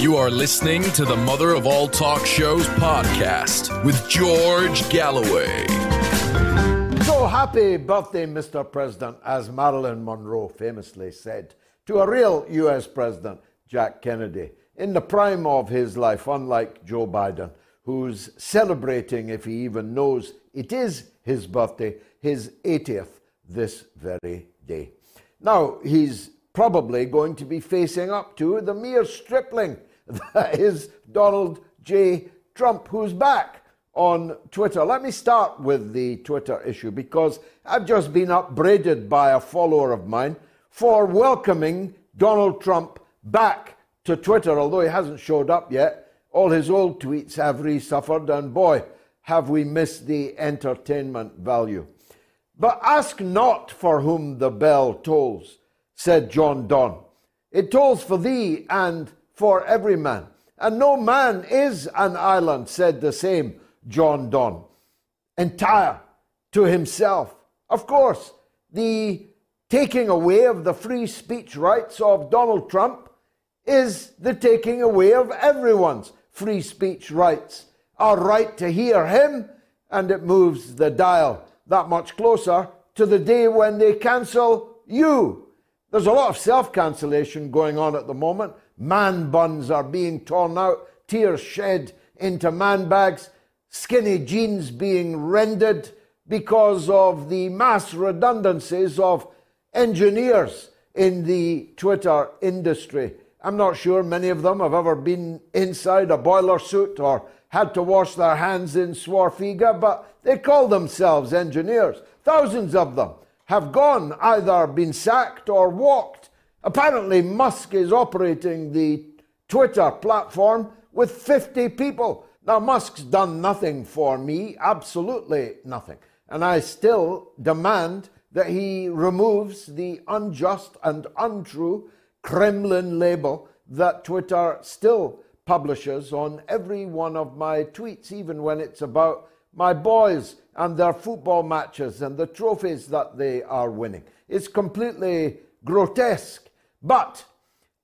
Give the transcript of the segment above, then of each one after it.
You are listening to the Mother of All Talk Shows podcast with George Galloway. So happy birthday, Mr. President, as Marilyn Monroe famously said to a real US President, Jack Kennedy, in the prime of his life, unlike Joe Biden, who's celebrating, if he even knows it is his birthday, his 80th this very day. Now, he's probably going to be facing up to the mere stripling that is Donald J. Trump, who's back on Twitter. Let me start with the Twitter issue because I've just been upbraided by a follower of mine for welcoming Donald Trump back to Twitter, although he hasn't showed up yet. All his old tweets have resuffered, and boy, have we missed the entertainment value. But ask not for whom the bell tolls, said John Donne. It tolls for thee and for every man. And no man is an island, said the same John Donne, entire to himself. Of course, the taking away of the free speech rights of Donald Trump is the taking away of everyone's free speech rights. Our right to hear him, and it moves the dial that much closer to the day when they cancel you. There's a lot of self cancellation going on at the moment. Man buns are being torn out, tears shed into man bags, skinny jeans being rendered because of the mass redundancies of engineers in the Twitter industry. I'm not sure many of them have ever been inside a boiler suit or had to wash their hands in Swarfega, but they call themselves engineers. Thousands of them have gone, either been sacked or walked. Apparently, Musk is operating the Twitter platform with 50 people. Now, Musk's done nothing for me, absolutely nothing. And I still demand that he removes the unjust and untrue Kremlin label that Twitter still publishes on every one of my tweets, even when it's about my boys and their football matches and the trophies that they are winning. It's completely grotesque. But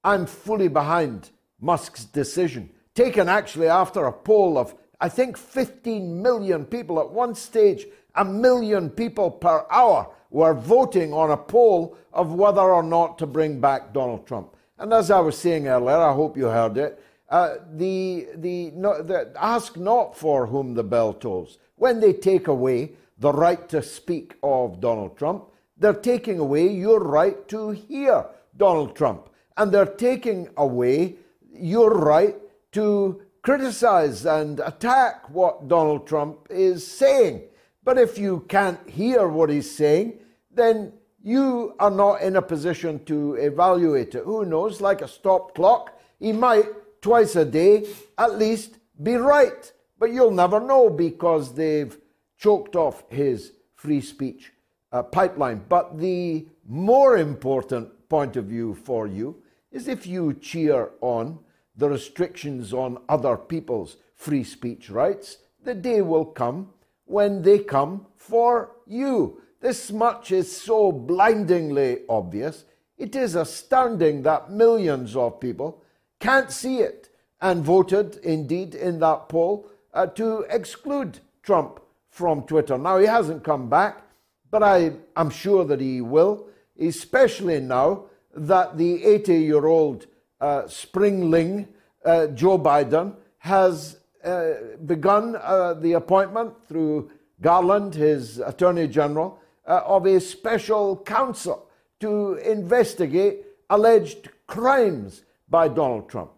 I'm fully behind Musk's decision, taken actually after a poll of, I think, 15 million people at one stage, a million people per hour were voting on a poll of whether or not to bring back Donald Trump. And as I was saying earlier, I hope you heard it, uh, the, the, no, the, ask not for whom the bell tolls. When they take away the right to speak of Donald Trump, they're taking away your right to hear Donald Trump. And they're taking away your right to criticize and attack what Donald Trump is saying. But if you can't hear what he's saying, then you are not in a position to evaluate it. Who knows? Like a stop clock, he might twice a day at least be right. But you'll never know because they've choked off his free speech uh, pipeline. But the more important point of view for you is if you cheer on the restrictions on other people's free speech rights, the day will come when they come for you. This much is so blindingly obvious. It is astounding that millions of people can't see it and voted, indeed, in that poll uh, to exclude Trump from Twitter. Now, he hasn't come back, but I am sure that he will, especially now that the 80 year old uh, springling uh, Joe Biden has uh, begun uh, the appointment through Garland, his Attorney General, uh, of a special counsel to investigate alleged crimes by Donald Trump.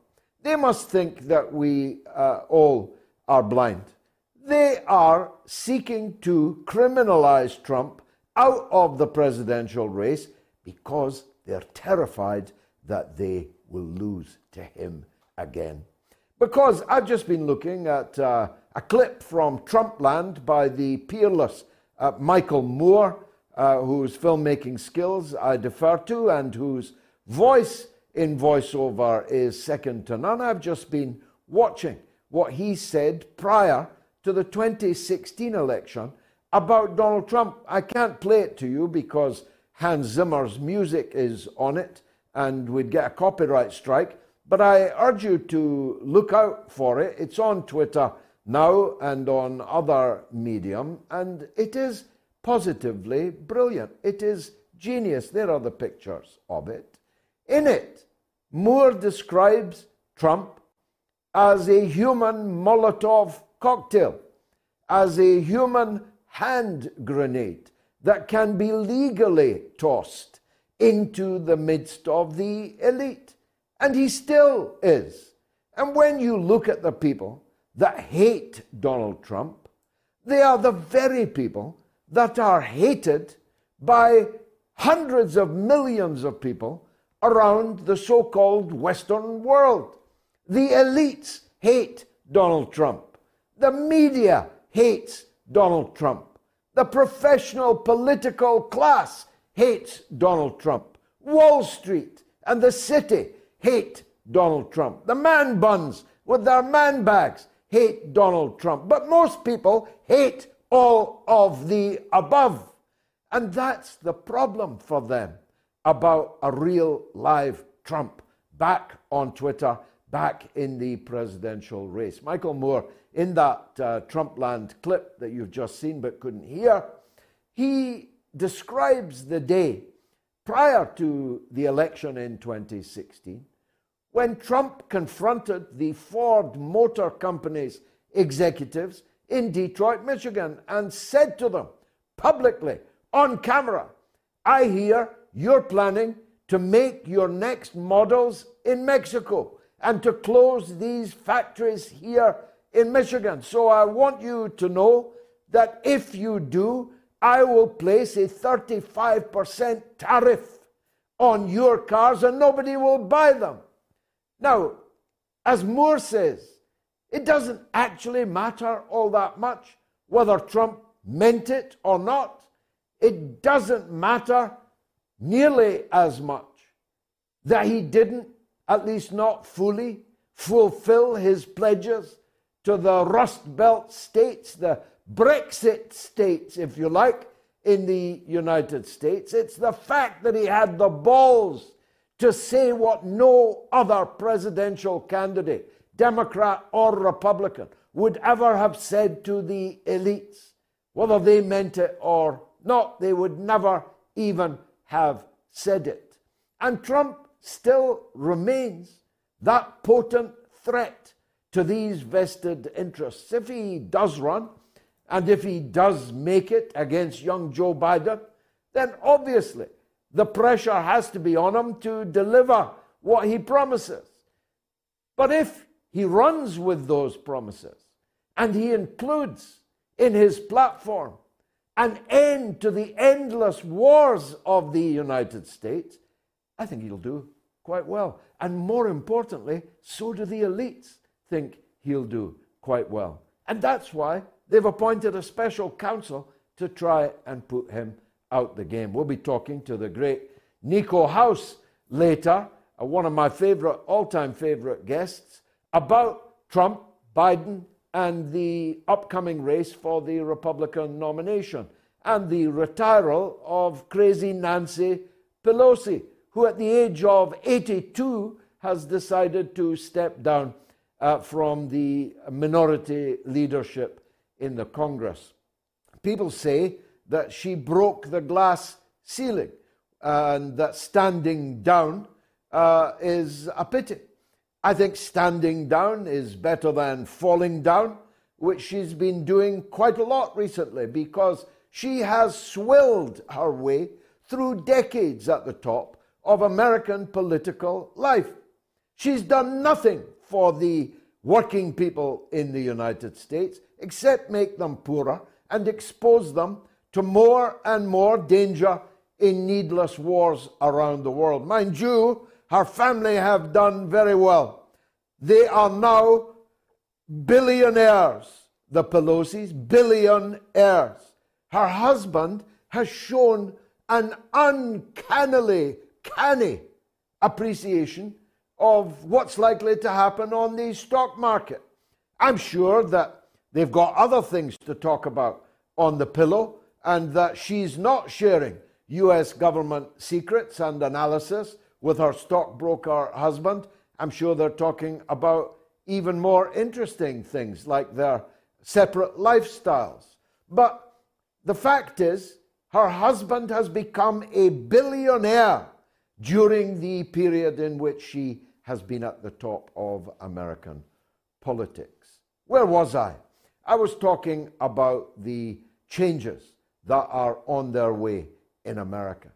They must think that we all are blind. They are seeking to criminalize Trump out of the presidential race because they're terrified that they will lose to him again. Because I've just been looking at uh, a clip from Trumpland by the peerless uh, Michael Moore, uh, whose filmmaking skills I defer to and whose voice in voiceover is second to none. I've just been watching what he said prior to the 2016 election about Donald Trump. I can't play it to you because Hans Zimmer's music is on it and we'd get a copyright strike. But I urge you to look out for it. It's on Twitter now and on other medium, and it is positively brilliant. It is genius. There are the pictures of it. In it, Moore describes Trump as a human Molotov cocktail, as a human hand grenade that can be legally tossed into the midst of the elite. And he still is. And when you look at the people that hate Donald Trump, they are the very people that are hated by hundreds of millions of people around the so called Western world. The elites hate Donald Trump. The media hates Donald Trump. The professional political class hates Donald Trump. Wall Street and the city hate Donald Trump. The man buns with their man bags hate Donald Trump. But most people hate all of the above. And that's the problem for them about a real live Trump back on Twitter, back in the presidential race. Michael Moore, in that uh, Trumpland clip that you've just seen but couldn't hear, he describes the day prior to the election in 2016 when Trump confronted the Ford Motor Company's executives in Detroit, Michigan, and said to them publicly on camera, I hear you're planning to make your next models in Mexico and to close these factories here in Michigan. So I want you to know that if you do, I will place a 35% tariff on your cars and nobody will buy them. Now, as Moore says, it doesn't actually matter all that much whether Trump meant it or not. It doesn't matter nearly as much that he didn't, at least not fully, fulfill his pledges to the Rust Belt states, the Brexit states, if you like, in the United States. It's the fact that he had the balls to say what no other presidential candidate, Democrat or Republican, would ever have said to the elites. Whether they meant it or not, they would never even have said it. And Trump still remains that potent threat to these vested interests. If he does run, and if he does make it against young Joe Biden, then obviously the pressure has to be on him to deliver what he promises. But if he runs with those promises and he includes in his platform an end to the endless wars of the United States, I think he'll do quite well. And more importantly, so do the elites think he'll do quite well. And that's why they've appointed a special counsel to try and put him out the game. We'll be talking to the great Nico House later, uh, one of my favorite, all time favorite guests, about Trump, Biden, and the upcoming race for the Republican nomination and the retiral of crazy Nancy Pelosi, who at the age of 82 has decided to step down uh, from the minority leadership in the Congress. People say that she broke the glass ceiling and that standing down uh, is a pity. I think standing down is better than falling down, which she's been doing quite a lot recently because she has swilled her way through decades at the top of American political life. She's done nothing for the working people in the United States except make them poorer and expose them to more and more danger in needless wars around the world. Mind you, her family have done very well. They are now billionaires, the Pelosi's, billionaires. Her husband has shown an uncannily canny appreciation of what's likely to happen on the stock market. I'm sure that they've got other things to talk about on the pillow and that she's not sharing US government secrets and analysis with her stockbroker husband. I'm sure they're talking about even more interesting things like their separate lifestyles. But the fact is, her husband has become a billionaire during the period in which she has been at the top of American politics. Where was I? I was talking about the changes that are on their way in America.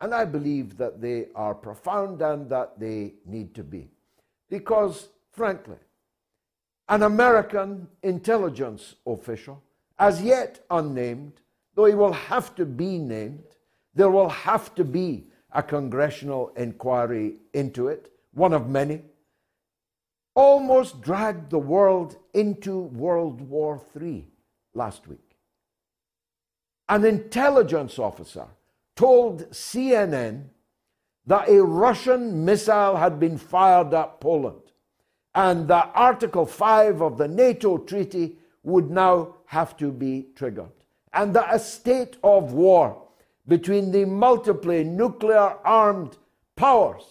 And I believe that they are profound and that they need to be. Because, frankly, an American intelligence official, as yet unnamed, though he will have to be named, there will have to be a congressional inquiry into it, one of many, almost dragged the world into World War III last week. An intelligence officer told CNN that a Russian missile had been fired at Poland and that Article 5 of the NATO treaty would now have to be triggered, and that a state of war between the multiply nuclear armed powers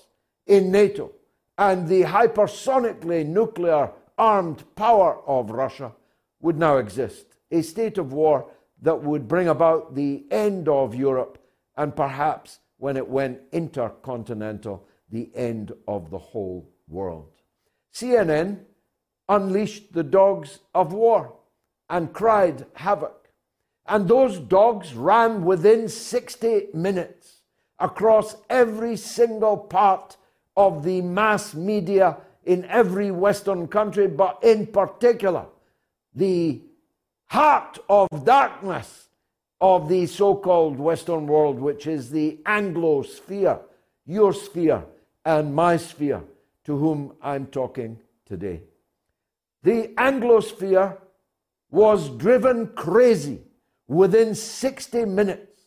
in NATO and the hypersonically nuclear armed power of Russia would now exist. A state of war that would bring about the end of Europe and perhaps when it went intercontinental, the end of the whole world. CNN unleashed the dogs of war and cried havoc. And those dogs ran within 60 minutes across every single part of the mass media in every Western country, but in particular, the heart of darkness of the so called Western world, which is the Anglo sphere, your sphere and my sphere, to whom I'm talking today. The Anglosphere was driven crazy within 60 minutes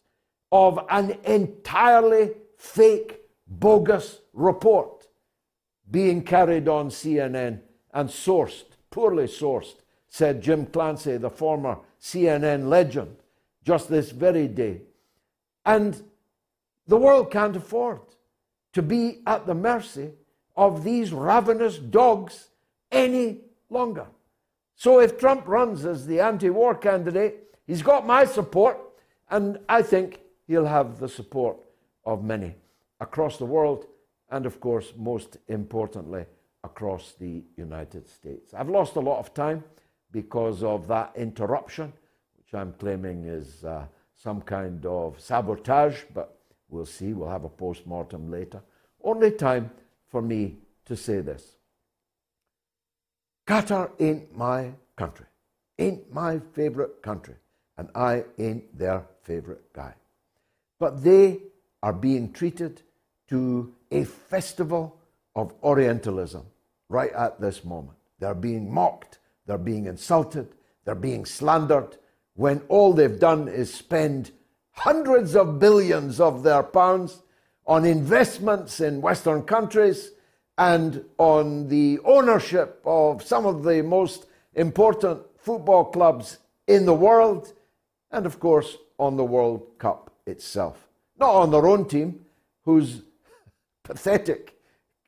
of an entirely fake, bogus report being carried on CNN and sourced, poorly sourced, said Jim Clancy, the former CNN legend, just this very day. And the world can't afford to be at the mercy of these ravenous dogs any longer. So if Trump runs as the anti war candidate, he's got my support, and I think he'll have the support of many across the world, and of course, most importantly, across the United States. I've lost a lot of time because of that interruption, which I'm claiming is uh, some kind of sabotage, but we'll see. We'll have a post mortem later. Only time for me to say this Qatar ain't my country, ain't my favorite country, and I ain't their favorite guy. But they are being treated to a festival of Orientalism right at this moment. They're being mocked they're being insulted, they're being slandered, when all they've done is spend hundreds of billions of their pounds on investments in Western countries and on the ownership of some of the most important football clubs in the world, and of course on the World Cup itself. Not on their own team, whose pathetic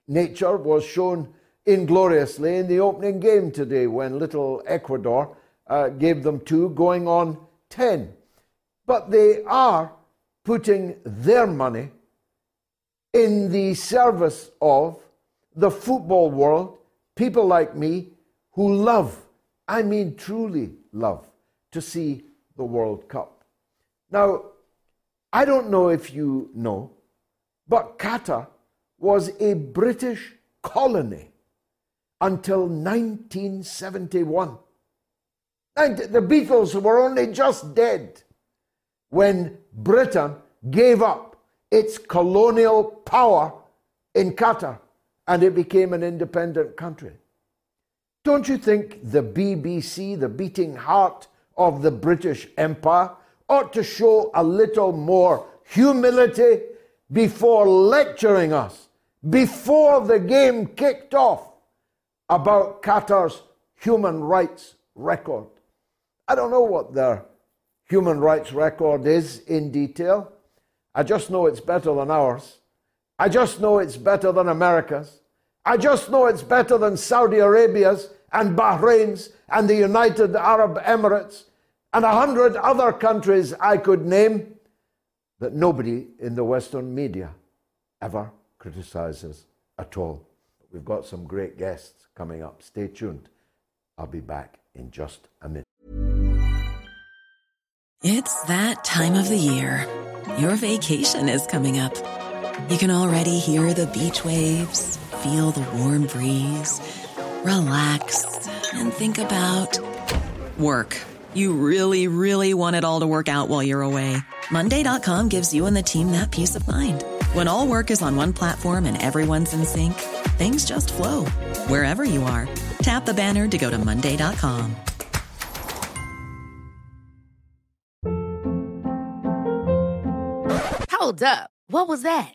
nature was shown ingloriously in the opening game today when little Ecuador uh, gave them two, going on 10. But they are putting their money in the service of the football world, people like me who love, I mean truly love, to see the World Cup. Now, I don't know if you know, but Qatar was a British colony until 1971. And the Beatles were only just dead when Britain gave up its colonial power in Qatar and it became an independent country. Don't you think the BBC, the beating heart of the British Empire, ought to show a little more humility before lecturing us, before the game kicked off, about Qatar's human rights record? I don't know what their human rights record is in detail. I just know it's better than ours. I just know it's better than America's. I just know it's better than Saudi Arabia's and Bahrain's and the United Arab Emirates and a hundred other countries I could name that nobody in the Western media ever criticizes at all. We've got some great guests coming up. Stay tuned. I'll be back in just a minute. It's that time of the year. Your vacation is coming up. You can already hear the beach waves, feel the warm breeze, relax, and think about work. You really, really want it all to work out while you're away. Monday.com gives you and the team that peace of mind. When all work is on one platform and everyone's in sync, things just flow wherever you are. Tap the banner to go to Monday.com. Hold up. What was that?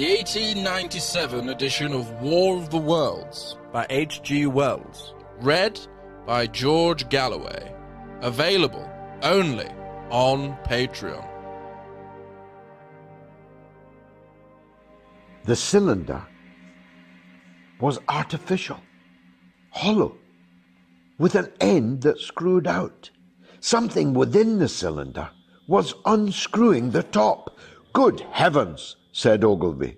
The 1897 edition of War of the Worlds by H.G. Wells. read by George Galloway. Available only on Patreon. The cylinder was artificial, hollow, with an end that screwed out. Something within the cylinder was unscrewing the top. Good heavens, said Ogilvy.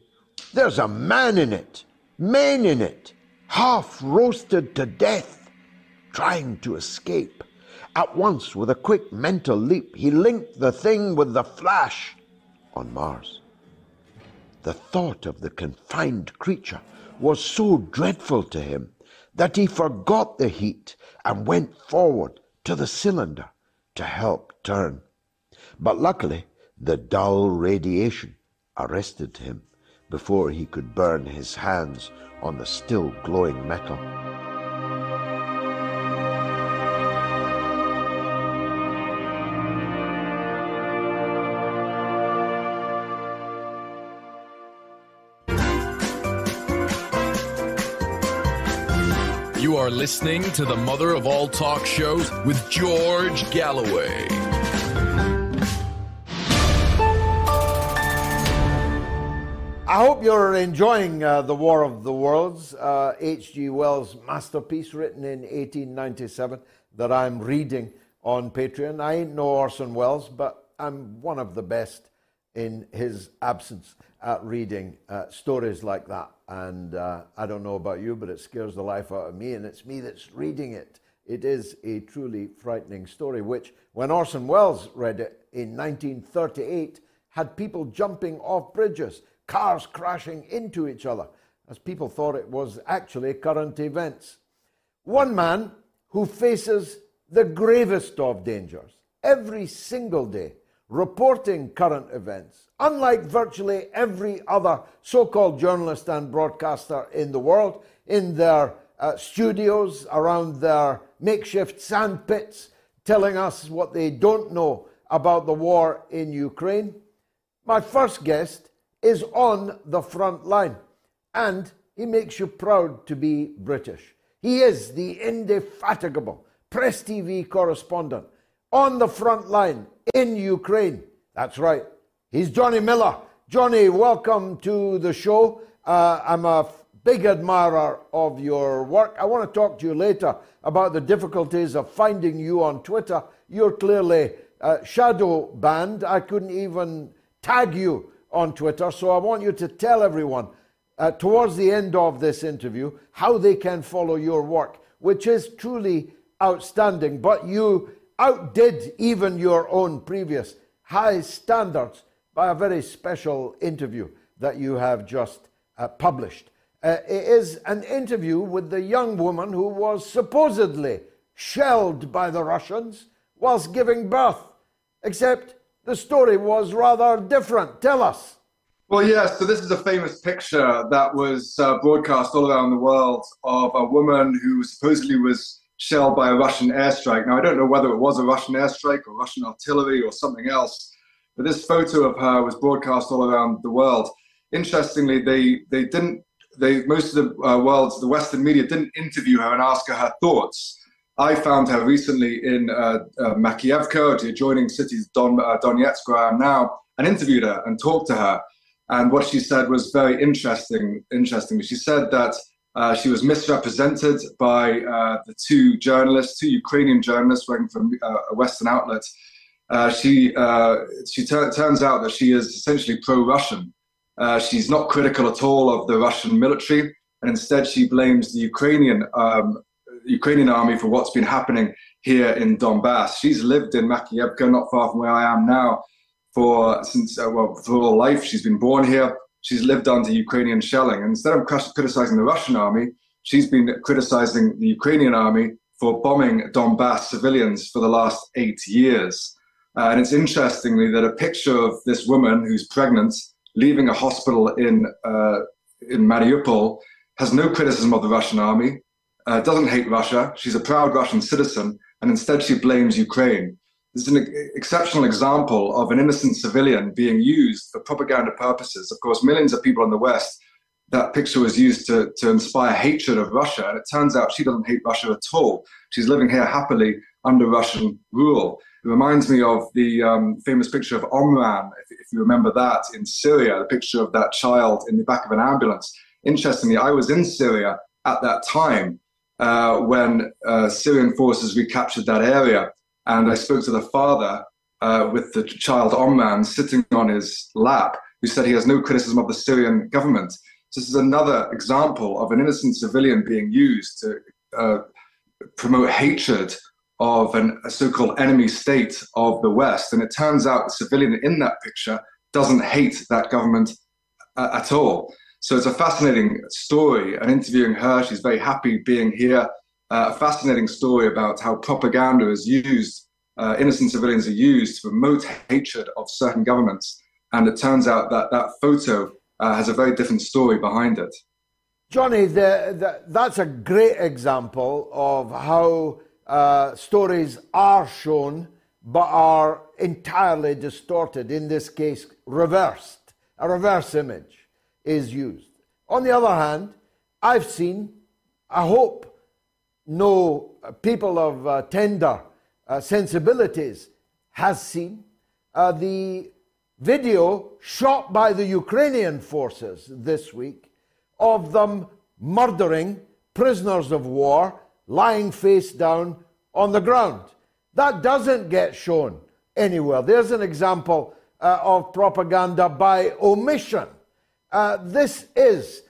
There's a man in it, men in it, half roasted to death, trying to escape. At once, with a quick mental leap, he linked the thing with the flash on Mars. The thought of the confined creature was so dreadful to him that he forgot the heat and went forward to the cylinder to help turn. But luckily, the dull radiation arrested him before he could burn his hands on the still glowing metal. You are listening to the mother of all talk shows with George Galloway. I hope you're enjoying uh, The War of the Worlds, H.G. Wells' masterpiece written in 1897 that I'm reading on Patreon. I ain't no Orson Welles, but I'm one of the best in his absence at reading uh, stories like that. And uh, I don't know about you, but it scares the life out of me, and it's me that's reading it. It is a truly frightening story, which, when Orson Welles read it in 1938, had people jumping off bridges, cars crashing into each other, as people thought it was actually current events. One man who faces the gravest of dangers every single day, reporting current events, unlike virtually every other so called journalist and broadcaster in the world, in their uh, studios, around their makeshift sand pits, telling us what they don't know about the war in Ukraine. My first guest is on the front line, and he makes you proud to be British. He is the indefatigable Press TV correspondent on the front line in Ukraine. That's right. He's Johnny Miller. Johnny, welcome to the show. Uh, I'm a big admirer of your work. I want to talk to you later about the difficulties of finding you on Twitter. You're clearly uh, shadow banned. I couldn't even tag you on Twitter. So I want you to tell everyone uh, towards the end of this interview how they can follow your work, which is truly outstanding. But you outdid even your own previous high standards by a very special interview that you have just uh, published. Uh, it is an interview with the young woman who was supposedly shelled by the Russians whilst giving birth, except the story was rather different. Tell us. Well, yes. So this is a famous picture that was uh, broadcast all around the world of a woman who supposedly was shelled by a Russian airstrike. Now, I don't know whether it was a Russian airstrike or Russian artillery or something else, but this photo of her was broadcast all around the world. Interestingly, they they didn't. They most of the uh, world's the Western media didn't interview her and ask her her thoughts. I found her recently in uh, uh, Makiivka, the adjoining city's Don, uh, Donetsk, where I am now, and interviewed her and talked to her. And what she said was very interesting. Interesting. She said that uh, she was misrepresented by uh, the two journalists, two Ukrainian journalists working for uh, a Western outlet. Uh, she she turns out that she is essentially pro-Russian. she's not critical at all of the Russian military, and instead she blames the Ukrainian um, Ukrainian army for what's been happening here in Donbass. She's lived in Makiivka, not far from where I am now, for since uh, well for her life. She's been born here. She's lived under Ukrainian shelling. And instead of criticizing the Russian army, she's been criticizing the Ukrainian army for bombing Donbass civilians for the last eight years. Uh, and it's interestingly that a picture of this woman who's pregnant leaving a hospital in uh, in Mariupol has no criticism of the Russian army uh, doesn't hate Russia. She's a proud Russian citizen, and instead she blames Ukraine. This is an exceptional example of an innocent civilian being used for propaganda purposes. Of course, millions of people in the West, that picture was used to, to inspire hatred of Russia. And it turns out she doesn't hate Russia at all. She's living here happily under Russian rule. It reminds me of the um, famous picture of Omran, if, if you remember that, in Syria, the picture of that child in the back of an ambulance. Interestingly, I was in Syria at that time uh, when uh, Syrian forces recaptured that area. And I spoke to the father uh, with the child Omran sitting on his lap, who said he has no criticism of the Syrian government. So this is another example of an innocent civilian being used to uh, promote hatred of an, a so-called enemy state of the West. And it turns out the civilian in that picture doesn't hate that government uh, at all. So it's a fascinating story. And interviewing her, she's very happy being here. Uh, a fascinating story about how propaganda is used, uh, innocent civilians are used to promote hatred of certain governments. And it turns out that that photo uh, has a very different story behind it. Johnny, the, the, that's a great example of how uh, stories are shown but are entirely distorted, in this case, reversed, a reverse image is used. On the other hand, I've seen, I hope no people of uh, tender uh, sensibilities has seen uh, the video shot by the Ukrainian forces this week of them murdering prisoners of war lying face down on the ground. That doesn't get shown anywhere. There's an example uh, of propaganda by omission. Uh, this is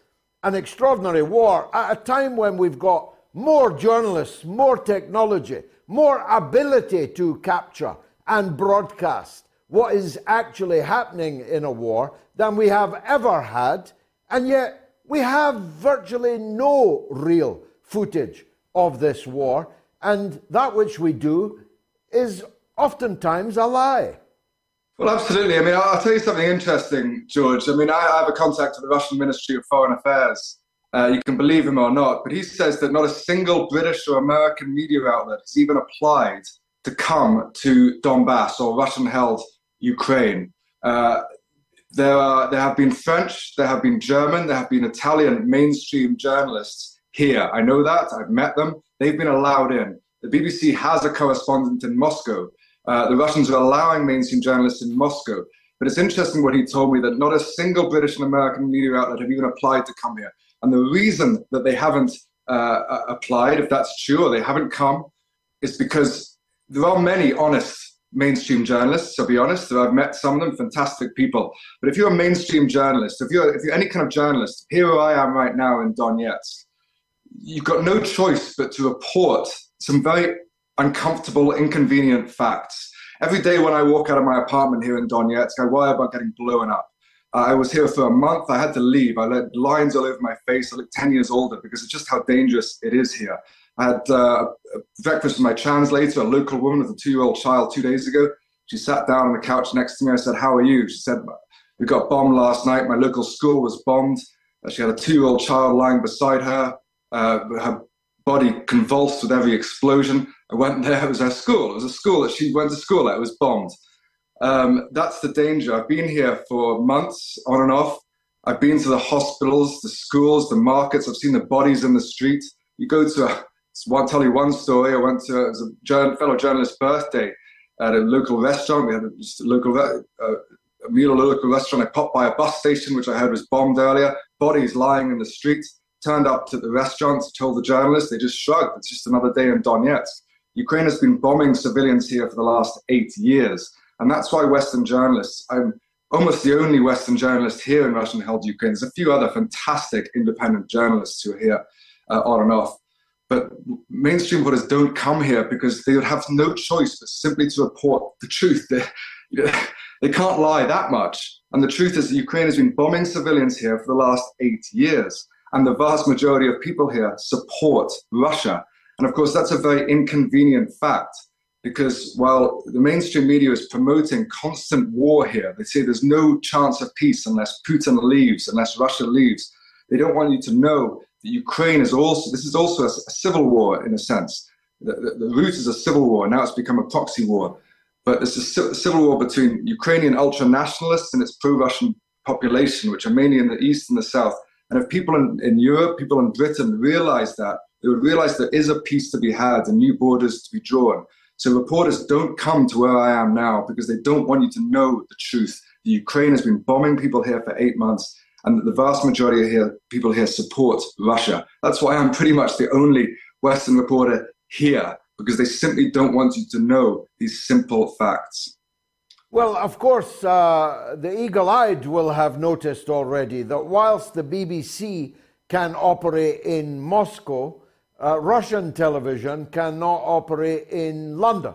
an extraordinary war at a time when we've got more journalists, more technology, more ability to capture and broadcast what is actually happening in a war than we have ever had, and yet we have virtually no real footage of this war, and that which we do is oftentimes a lie. Well, absolutely. I mean, I'll tell you something interesting, George. I mean, I have a contact with the Russian Ministry of Foreign Affairs. Uh, you can believe him or not, but he says that not a single British or American media outlet has even applied to come to Donbass or Russian held Ukraine. Uh, there, are, there have been French, there have been German, there have been Italian mainstream journalists here. I know that, I've met them. They've been allowed in. The BBC has a correspondent in Moscow. Uh, the Russians are allowing mainstream journalists in Moscow. But it's interesting what he told me that not a single British and American media outlet have even applied to come here. And the reason that they haven't uh, applied, if that's true, or they haven't come, is because there are many honest mainstream journalists. I'll be honest, I've met some of them, fantastic people. But if you're a mainstream journalist, if you're if you're any kind of journalist, here I am right now in Donetsk, you've got no choice but to report some very uncomfortable, inconvenient facts. Every day when I walk out of my apartment here in Donetsk, I worry about getting blown up. Uh, I was here for a month. I had to leave. I had lines all over my face. I looked 10 years older because it's just how dangerous it is here. I had uh, breakfast with my translator, a local woman with a two year old child, two days ago. She sat down on the couch next to me. I said, How are you? She said, We got bombed last night. My local school was bombed. Uh, she had a two year old child lying beside her. Uh, her body convulsed with every explosion. I went there. It was her school. It was a school that she went to school at. It was bombed. Um, that's the danger. I've been here for months, on and off. I've been to the hospitals, the schools, the markets. I've seen the bodies in the street. You go to a, I'll tell you one story. I went to a fellow journalist's birthday at a local restaurant. We had a local uh, a meal at a local restaurant. I popped by a bus station, which I heard was bombed earlier. Bodies lying in the street. Turned up to the restaurant, told the journalists, They just shrugged. It's just another day in Donetsk. Ukraine has been bombing civilians here for the last eight years. And that's why Western journalists, I'm almost the only Western journalist here in Russian held Ukraine. There's a few other fantastic independent journalists who are here uh, on and off. But mainstream reporters don't come here because they would have no choice but simply to report the truth. They, you know, they can't lie that much. And the truth is that Ukraine has been bombing civilians here for the last eight years. And the vast majority of people here support Russia. And of course, that's a very inconvenient fact because while the mainstream media is promoting constant war here, they say there's no chance of peace unless Putin leaves, unless Russia leaves. They don't want you to know that Ukraine is also, this is also a, a civil war in a sense. The, the, the, root is a civil war, now it's become a proxy war. But it's a civil war between Ukrainian ultra nationalists and its pro Russian population, which are mainly in the east and the south. And if people in, in Europe, people in Britain realize that, they would realize there is a peace to be had and new borders to be drawn. So reporters don't come to where I am now because they don't want you to know the truth. The Ukraine has been bombing people here for eight months, and that the vast majority of here, people here support Russia. That's why I'm pretty much the only Western reporter here because they simply don't want you to know these simple facts. Well, of course, uh, the eagle eyed will have noticed already that whilst the BBC can operate in Moscow, uh, Russian television cannot operate in London.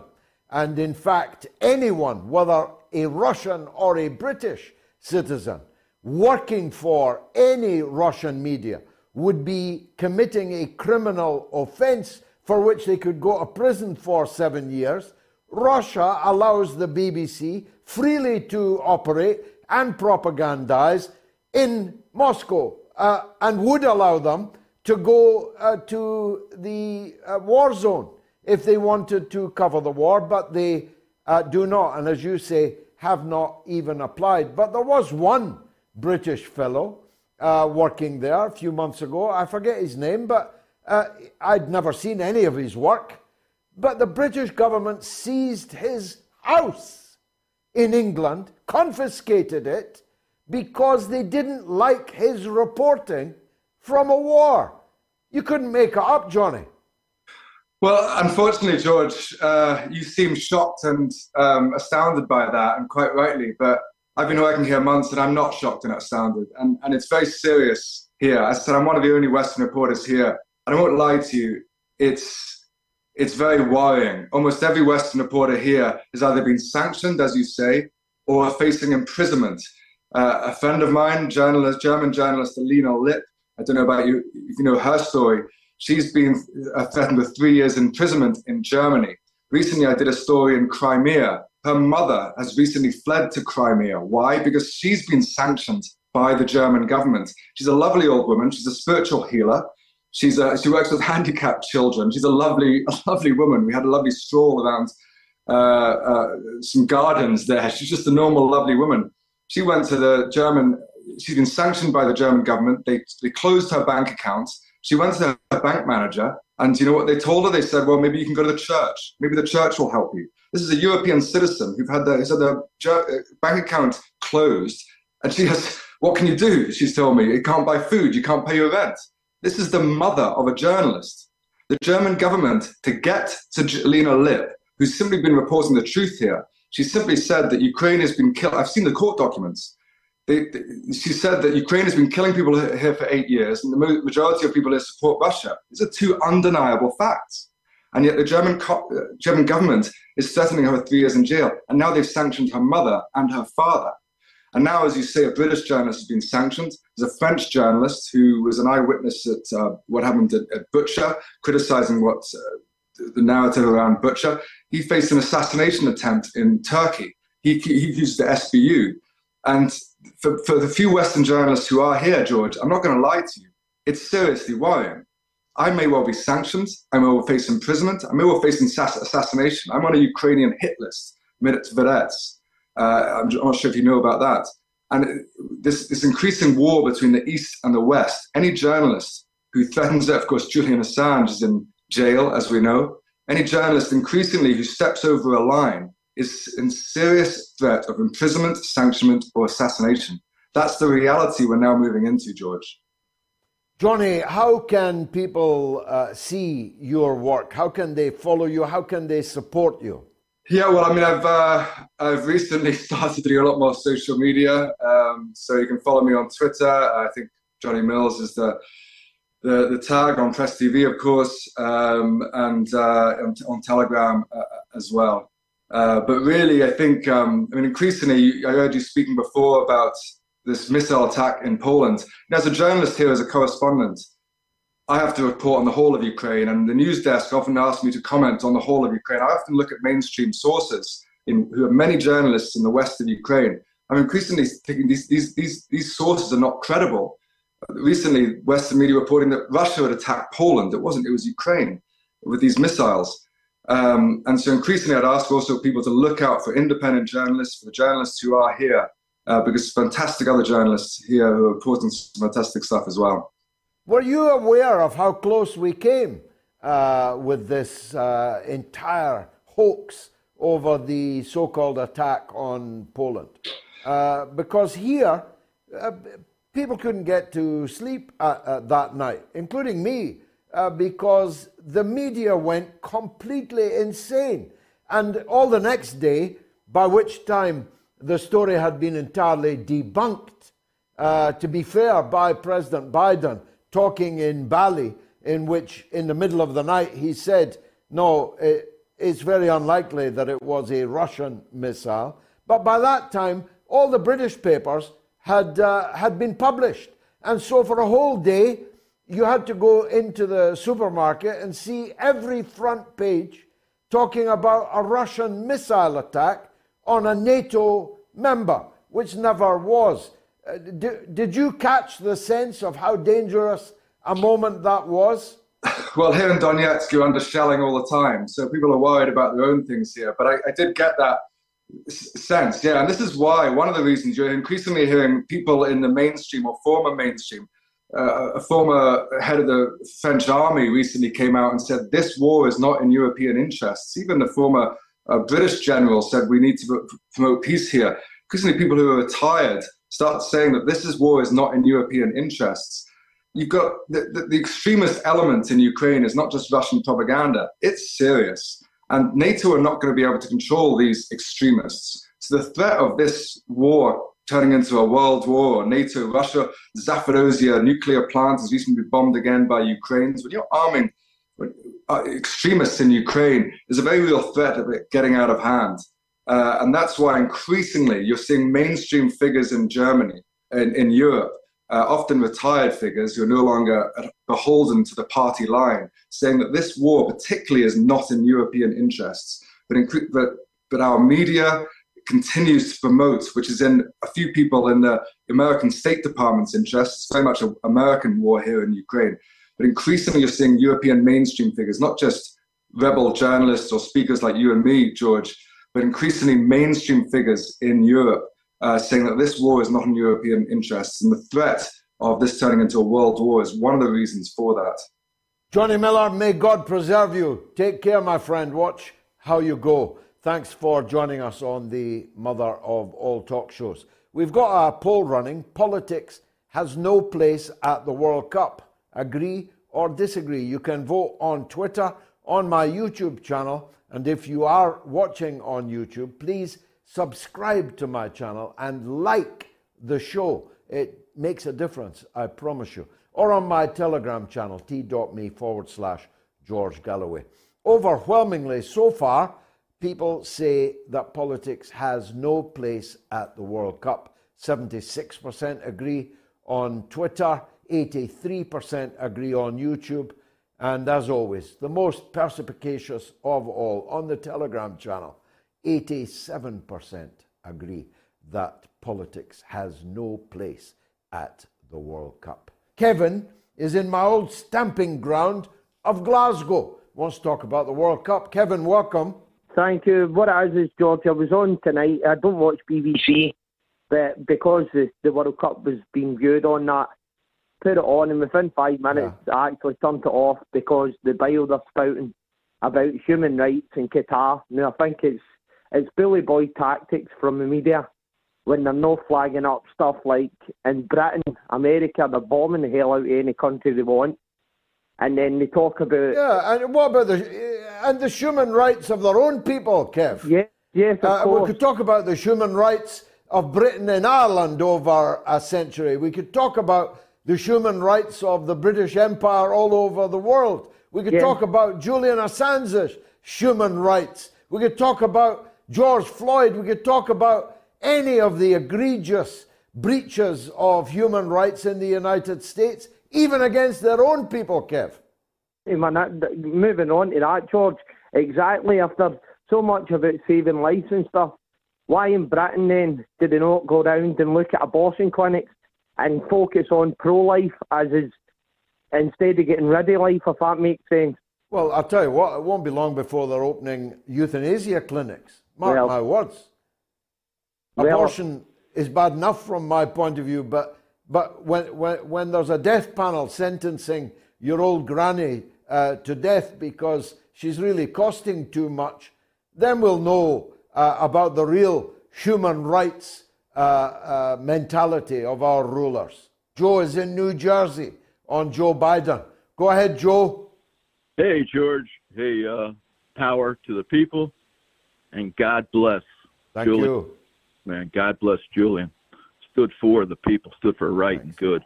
And in fact, anyone, whether a Russian or a British citizen, working for any Russian media would be committing a criminal offense for which they could go to prison for seven years. Russia allows the BBC freely to operate and propagandize in Moscow uh, and would allow them to go uh, to the uh, war zone if they wanted to cover the war, but they uh, do not, and as you say, have not even applied. But there was one British fellow uh, working there a few months ago. I forget his name, but uh, I'd never seen any of his work. But the British government seized his house in England, confiscated it, because they didn't like his reporting from a war. You couldn't make it up, Johnny. Well, unfortunately, George, uh, you seem shocked and um, astounded by that, and quite rightly. But I've been working here months, and I'm not shocked and astounded. And, and it's very serious here. I said, I'm one of the only Western reporters here. And I won't lie to you, it's it's very worrying. Almost every Western reporter here has either been sanctioned, as you say, or facing imprisonment. Uh, a friend of mine, journalist, German journalist Alina Lipp, I don't know about you, if you know her story. She's been threatened with three years imprisonment in Germany. Recently, I did a story in Crimea. Her mother has recently fled to Crimea. Why? Because she's been sanctioned by the German government. She's a lovely old woman. She's a spiritual healer. She's a, she works with handicapped children. She's a lovely, a lovely woman. We had a lovely stroll around uh, uh, some gardens there. She's just a normal, lovely woman. She went to the German she's been sanctioned by the German government. They, they closed her bank accounts. She went to her bank manager, and you know what they told her? They said, "Well, maybe you can go to the church. Maybe the church will help you." This is a European citizen who've had their, who's had their bank account closed, and she has What can you do? She's told me. You can't buy food. You can't pay your rent. This is the mother of a journalist. The German government, to get to Lena Lipp, who's simply been reporting the truth here, she simply said that Ukraine has been killed. I've seen the court documents. They, they, she said that Ukraine has been killing people here for eight years, and the majority of people here support Russia. These are two undeniable facts. And yet the German, co- uh, German government is threatening her with three years in jail. And now they've sanctioned her mother and her father. And now, as you say, a British journalist has been sanctioned. There's a French journalist who was an eyewitness at uh, what happened at, at Bucha, criticizing what uh, the narrative around Bucha. He faced an assassination attempt in Turkey. He, he used the SBU. And for, for the few Western journalists who are here, George, I'm not going to lie to you. It's seriously worrying. I may well be sanctioned. I may well face imprisonment. I may well face assassination. I'm on a Ukrainian hit list, vedettes. Uh, I'm not sure if you know about that. And this, this increasing war between the East and the West, any journalist who threatens it, of course, Julian Assange is in jail, as we know. Any journalist increasingly who steps over a line is in serious threat of imprisonment, sanctionment, or assassination. That's the reality we're now moving into, George. Johnny, how can people uh, see your work? How can they follow you? How can they support you? Yeah, well, I mean, I've uh, I've recently started doing a lot more social media, um, so you can follow me on Twitter. I think Johnny Miller is the the, the tag on Press TV, of course, um, and uh, on, Telegram uh, as well. Uh, but really, I think um, I mean increasingly, I heard you speaking before about this missile attack in Poland. Now as a journalist here, as a correspondent, I have to report on the whole of Ukraine, and the news desk often asks me to comment on the whole of Ukraine. I often look at mainstream sources, in, who are many journalists in the west of Ukraine. I'm increasingly thinking these, these, these, these sources are not credible. Recently, Western media reporting that Russia had attacked Poland. It wasn't, it was Ukraine with these missiles. Um, and so increasingly, I'd ask also people to look out for independent journalists, for the journalists who are here, uh, because fantastic other journalists here who are reporting some fantastic stuff as well. Were you aware of how close we came uh, with this uh, entire hoax over the so called attack on Poland? Uh, because here, uh, people couldn't get to sleep that night, including me, uh, because the media went completely insane. And all the next day, by which time the story had been entirely debunked, uh, to be fair, by President Biden talking in Bali, in which in the middle of the night he said, No, it, it's very unlikely that it was a Russian missile. But by that time, all the British papers had, uh, had been published. And so for a whole day, you had to go into the supermarket and see every front page talking about a Russian missile attack on a NATO member, which never was. Uh, did, did you catch the sense of how dangerous a moment that was? Well, here in Donetsk, you're under shelling all the time, so people are worried about their own things here. But I, I did get that sense, yeah. And this is why one of the reasons you're increasingly hearing people in the mainstream or former mainstream. Uh, a former head of the French army recently came out and said this war is not in European interests. Even the former a British general said we need to promote peace here. Increasingly, people who are retired start saying that this is war is not in European interests. You've got the, the, the extremist element in Ukraine is not just Russian propaganda, it's serious. And NATO are not going to be able to control these extremists. So the threat of this war turning into a world war, NATO, Russia, Zaporozhia nuclear plant has recently been bombed again by Ukraine. So when you're arming uh, extremists in Ukraine is a very real threat of it getting out of hand. Uh, and that's why increasingly you're seeing mainstream figures in Germany, in, in Europe, uh, often retired figures who are no longer beholden to the party line, saying that this war particularly is not in European interests, but, but, but our media continues to promote, which is in a few people in the American State Department's interests, very much an American war here in Ukraine. But increasingly, you're seeing European mainstream figures, not just rebel journalists or speakers like you and me, George, but increasingly mainstream figures in Europe uh, saying that this war is not in European interests. And the threat of this turning into a world war is one of the reasons for that. Johnny Miller, may God preserve you. Take care, my friend. Watch how you go. Thanks for joining us on the mother of all talk shows. We've got our poll running. Politics has no place at the World Cup. Agree or disagree? You can vote on Twitter, on my YouTube channel, and if you are watching on YouTube, please subscribe to my channel and like the show. It makes a difference, I promise you. Or on my Telegram channel, t.me forward slash George Galloway. Overwhelmingly, so far, people say that politics has no place at the World Cup. 76% agree on Twitter, 83% agree on YouTube, and as always, the most perspicacious of all on the Telegram channel, 87% agree that politics has no place at the World Cup. Kevin is in my old stamping ground of Glasgow. Wants to talk about the World Cup. Kevin, welcome. Thank you. What it is is, George, I was on tonight. I don't watch BBC, but because the, the World Cup was being viewed on that, put it on, and within five minutes, yeah. I actually turned it off because the bile they're spouting about human rights in Qatar. Now, I think it's it's bully boy tactics from the media when they're not flagging up stuff like in Britain, America, they're bombing the hell out of any country they want. And then they talk about yeah, and what about the and the human rights of their own people, Kev? Yeah, yes, of uh, course. We could talk about the human rights of Britain and Ireland over a century. We could talk about the human rights of the British Empire all over the world. We could talk about Julian Assange's human rights. We could talk about George Floyd. We could talk about any of the egregious breaches of human rights in the United States, even against their own people, Kev. Hey man, moving on to that, George, exactly after so much about saving lives and stuff, why in Britain then did they not go around and look at abortion clinics and focus on pro-life as is instead of getting rid of life, if that makes sense? Well, I'll tell you what, it won't be long before they're opening euthanasia clinics. Mark well, my words. Abortion is bad enough from my point of view, but but when when when there's a death panel sentencing your old granny uh, to death because she's really costing too much, then we'll know uh, about the real human rights uh, uh mentality of our rulers. Joe is in New Jersey on Joe Biden. Go ahead, Joe. Hey, George. Hey, uh, power to the people, and God bless. Thank Julie. you man. God bless Julian. Stood for the people, stood for right Thanks. and good.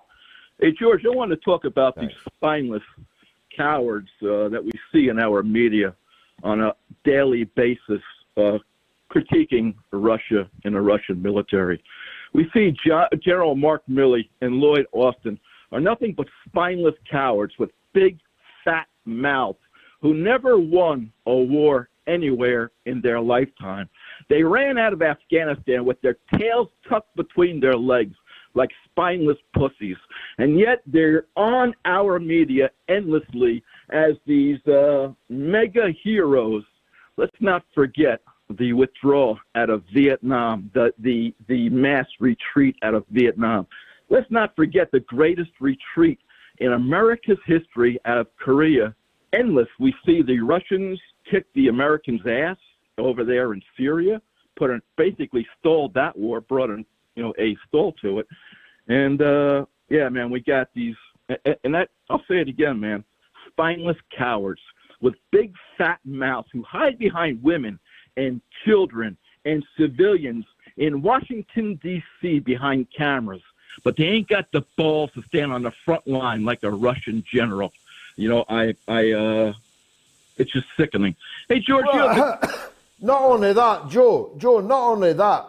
Hey, George, I want to talk about Thanks. these spineless cowards uh, that we see in our media on a daily basis uh, critiquing Russia and the Russian military. We see jo- General Mark Milley and Lloyd Austin are nothing but spineless cowards with big, fat mouths who never won a war anywhere in their lifetime. They ran out of Afghanistan with their tails tucked between their legs like spineless pussies. And yet they're on our media endlessly as these uh, mega heroes. Let's not forget the withdrawal out of Vietnam, the, the, the mass retreat out of Vietnam. Let's not forget the greatest retreat in America's history out of Korea. Endless. We see the Russians kick the Americans' ass over there in Syria, put basically stalled that war, brought in you know a stall to it, and uh, yeah, man, we got these, and that I'll say it again, man, spineless cowards with big fat mouths who hide behind women and children and civilians in Washington D.C. behind cameras, but they ain't got the balls to stand on the front line like a Russian general. You know, I I uh, it's just sickening. Hey, George. Well, not only that, Joe, Joe, not only that,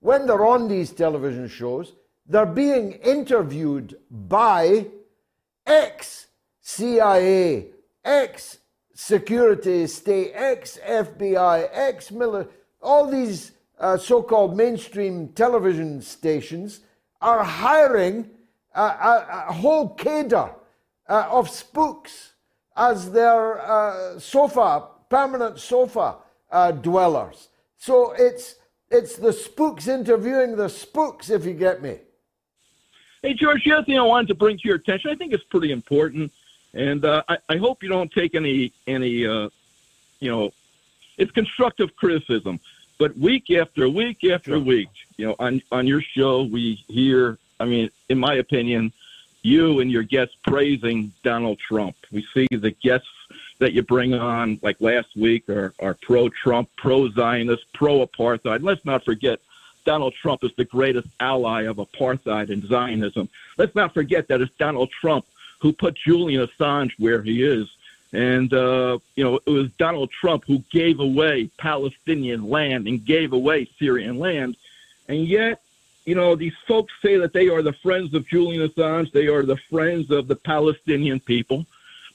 when they're on these television shows, they're being interviewed by ex CIA, ex security state, X, FBI, ex military, all these uh, so called mainstream television stations are hiring a, a, a whole cadre uh, of spooks as their uh, sofa, permanent sofa uh, dwellers. So it's it's the spooks interviewing the spooks, if you get me. Hey, George, the other thing I wanted to bring to your attention, I think it's pretty important, and uh, I, I, hope you don't take any any uh, you know it's constructive criticism. But week after week after sure. week, you know, on on your show, we hear. I mean, in my opinion, you and your guests praising Donald Trump. We see the guests that you bring on, like last week, are, are pro Trump, pro Zionist, pro apartheid. Let's not forget Donald Trump is the greatest ally of apartheid and Zionism. Let's not forget that it's Donald Trump who put Julian Assange where he is. And, uh, you know, it was Donald Trump who gave away Palestinian land and gave away Syrian land. And yet, you know, these folks say that they are the friends of Julian Assange, they are the friends of the Palestinian people,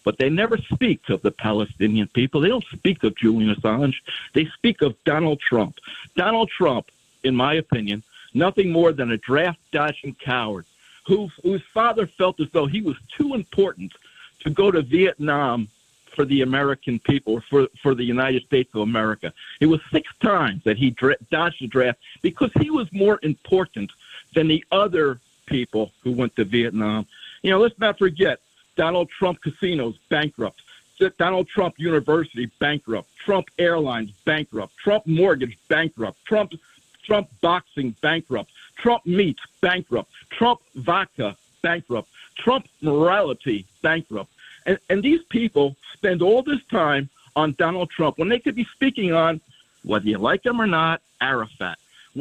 but they never speak of the Palestinian people. They don't speak of Julian Assange. They speak of Donald Trump. Donald Trump in my opinion, nothing more than a draft dodging coward who, whose father felt as though he was too important to go to Vietnam for the American people, for, for the United States of America. It was six times that he dra- dodged the draft because he was more important than the other people who went to Vietnam. You know, let's not forget Donald Trump casinos bankrupt. Donald Trump University bankrupt, Trump Airlines bankrupt, Trump Mortgage bankrupt, Trump Trump boxing bankrupt, Trump meat bankrupt, Trump vodka bankrupt, Trump morality bankrupt. And, and these people spend all this time on Donald Trump when they could be speaking on, whether you like him or not, Arafat.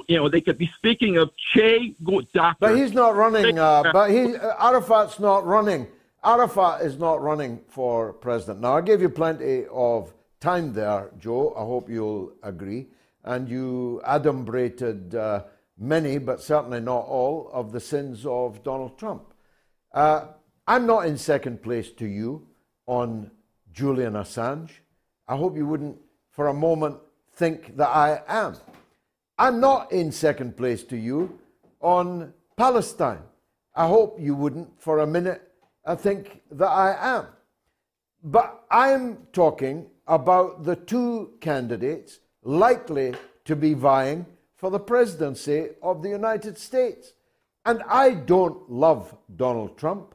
You know, they could be speaking of Che Doctor. But he's not running. Uh, but he, uh, Arafat's not running. Arafat is not running for president. Now, I gave you plenty of time there, Joe. I hope you'll agree and you adumbrated uh, many, but certainly not all, of the sins of Donald Trump. Uh, I'm not in second place to you on Julian Assange. I hope you wouldn't for a moment think that I am. I'm not in second place to you on Palestine. I hope you wouldn't for a minute uh, think that I am. But I'm talking about the two candidates likely to be vying for the presidency of the United States. And I don't love Donald Trump.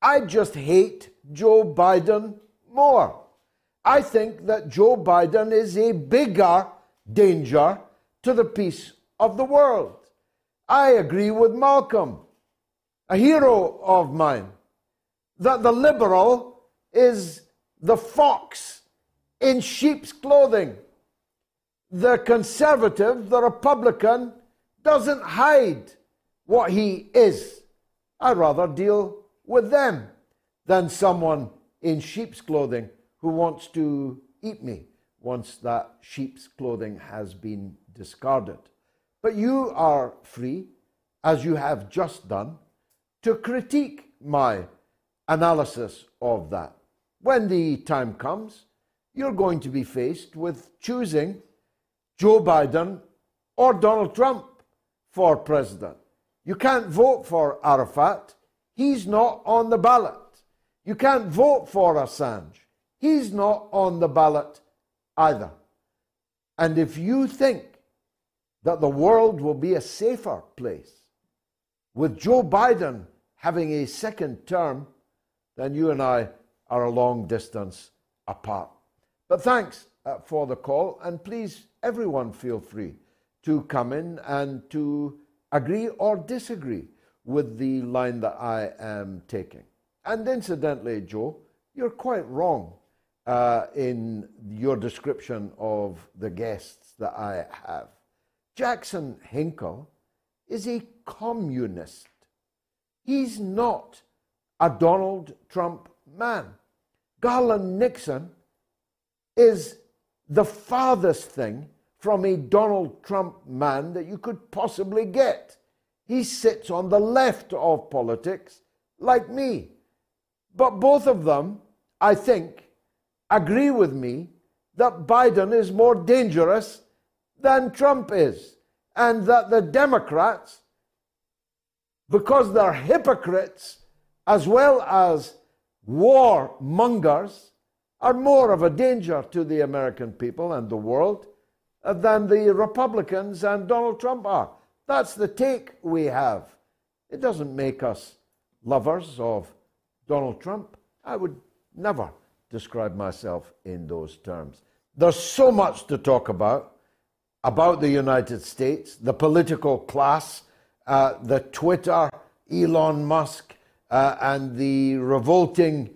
I just hate Joe Biden more. I think that Joe Biden is a bigger danger to the peace of the world. I agree with Malcolm, a hero of mine, that the liberal is the fox in sheep's clothing the conservative, the Republican, doesn't hide what he is. I'd rather deal with them than someone in sheep's clothing who wants to eat me once that sheep's clothing has been discarded. But you are free, as you have just done, to critique my analysis of that. When the time comes, you're going to be faced with choosing Joe Biden or Donald Trump for president. You can't vote for Arafat. He's not on the ballot. You can't vote for Assange. He's not on the ballot either. And if you think that the world will be a safer place with Joe Biden having a second term, then you and I are a long distance apart. But thanks uh, for the call, and please everyone feel free to come in and to agree or disagree with the line that I am taking. And incidentally, Joe, you're quite wrong uh, in your description of the guests that I have. Jackson Hinkle is a communist. He's not a Donald Trump man. Garland Nixon is the farthest thing from a Donald Trump man that you could possibly get. He sits on the left of politics, like me. But both of them, I think, agree with me that Biden is more dangerous than Trump is, and that the Democrats, because they're hypocrites as well as warmongers, are more of a danger to the American people and the world than the Republicans and Donald Trump are. That's the take we have. It doesn't make us lovers of Donald Trump. I would never describe myself in those terms. There's so much to talk about about the United States, the political class, uh, the Twitter, Elon Musk, uh, and the revolting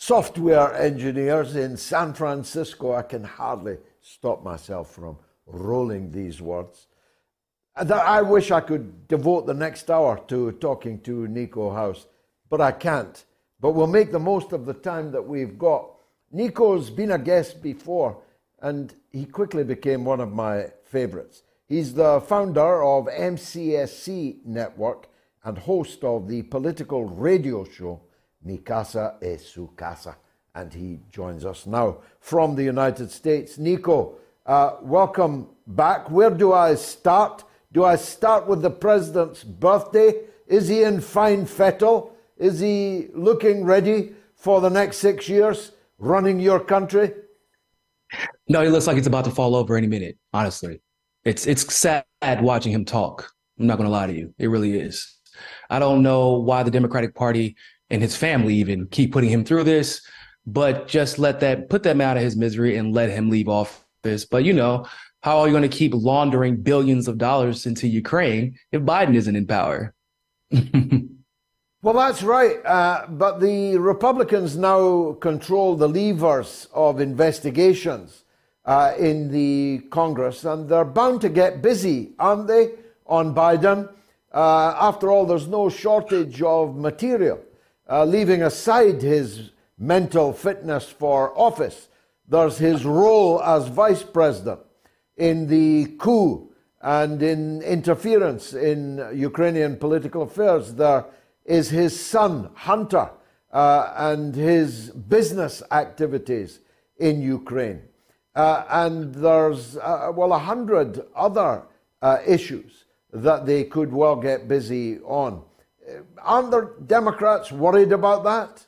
software engineers in San Francisco. I can hardly stop myself from rolling these words. That I wish I could devote the next hour to talking to Nico House, but I can't. But we'll make the most of the time that we've got. Nico's been a guest before, and he quickly became one of my favorites. He's the founder of MCSC Network and host of the political radio show Mi Casa es Su Casa. And he joins us now from the United States. Nico, uh, welcome back. Where do I start? Do I start with the president's birthday? Is he in fine fettle? Is he looking ready for the next six years running your country? No, he looks like he's about to fall over any minute, honestly. It's it's sad watching him talk. I'm not gonna lie to you. It really is. I don't know why the Democratic Party and his family even keep putting him through this, but just let that put them out of his misery and let him leave office. But you know, how are you going to keep laundering billions of dollars into Ukraine if Biden isn't in power? well, that's right. Uh, but the Republicans now control the levers of investigations uh, in the Congress, and they're bound to get busy, aren't they, on Biden? Uh, after all, there's no shortage of material. Uh, leaving aside his mental fitness for office, there's his role as vice president in the coup and in interference in Ukrainian political affairs. There is his son, Hunter, uh, and his business activities in Ukraine. Uh, and there's, uh, well, a hundred other uh, issues that they could well get busy on. Aren't the Democrats worried about that?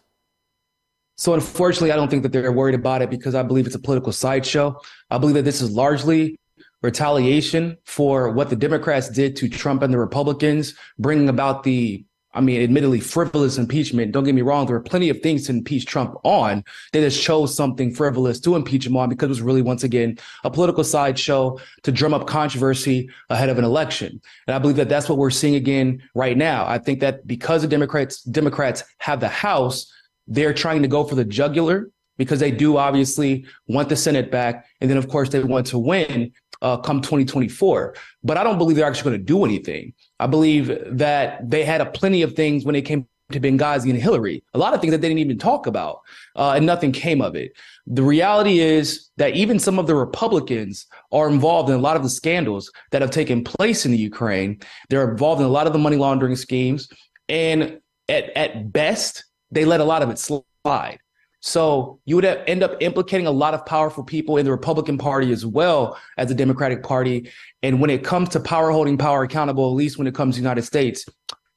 So, unfortunately, I don't think that they're worried about it because I believe it's a political sideshow. I believe that this is largely retaliation for what the Democrats did to Trump and the Republicans, bringing about the I mean, admittedly frivolous impeachment. Don't get me wrong. There were plenty of things to impeach Trump on. They just chose something frivolous to impeach him on because it was really, once again, a political sideshow to drum up controversy ahead of an election. And I believe that that's what we're seeing again right now. I think that because the Democrats, Democrats have the House, they're trying to go for the jugular because they do obviously want the Senate back. And then, of course, they want to win uh, come 2024. But I don't believe they're actually going to do anything. I believe that they had a plenty of things when it came to Benghazi and Hillary, a lot of things that they didn't even talk about, uh, and nothing came of it. The reality is that even some of the Republicans are involved in a lot of the scandals that have taken place in the Ukraine. They're involved in a lot of the money laundering schemes, and at at best, they let a lot of it slide. So you would end up implicating a lot of powerful people in the Republican Party as well as the Democratic Party. And when it comes to power holding power accountable, at least when it comes to the United States,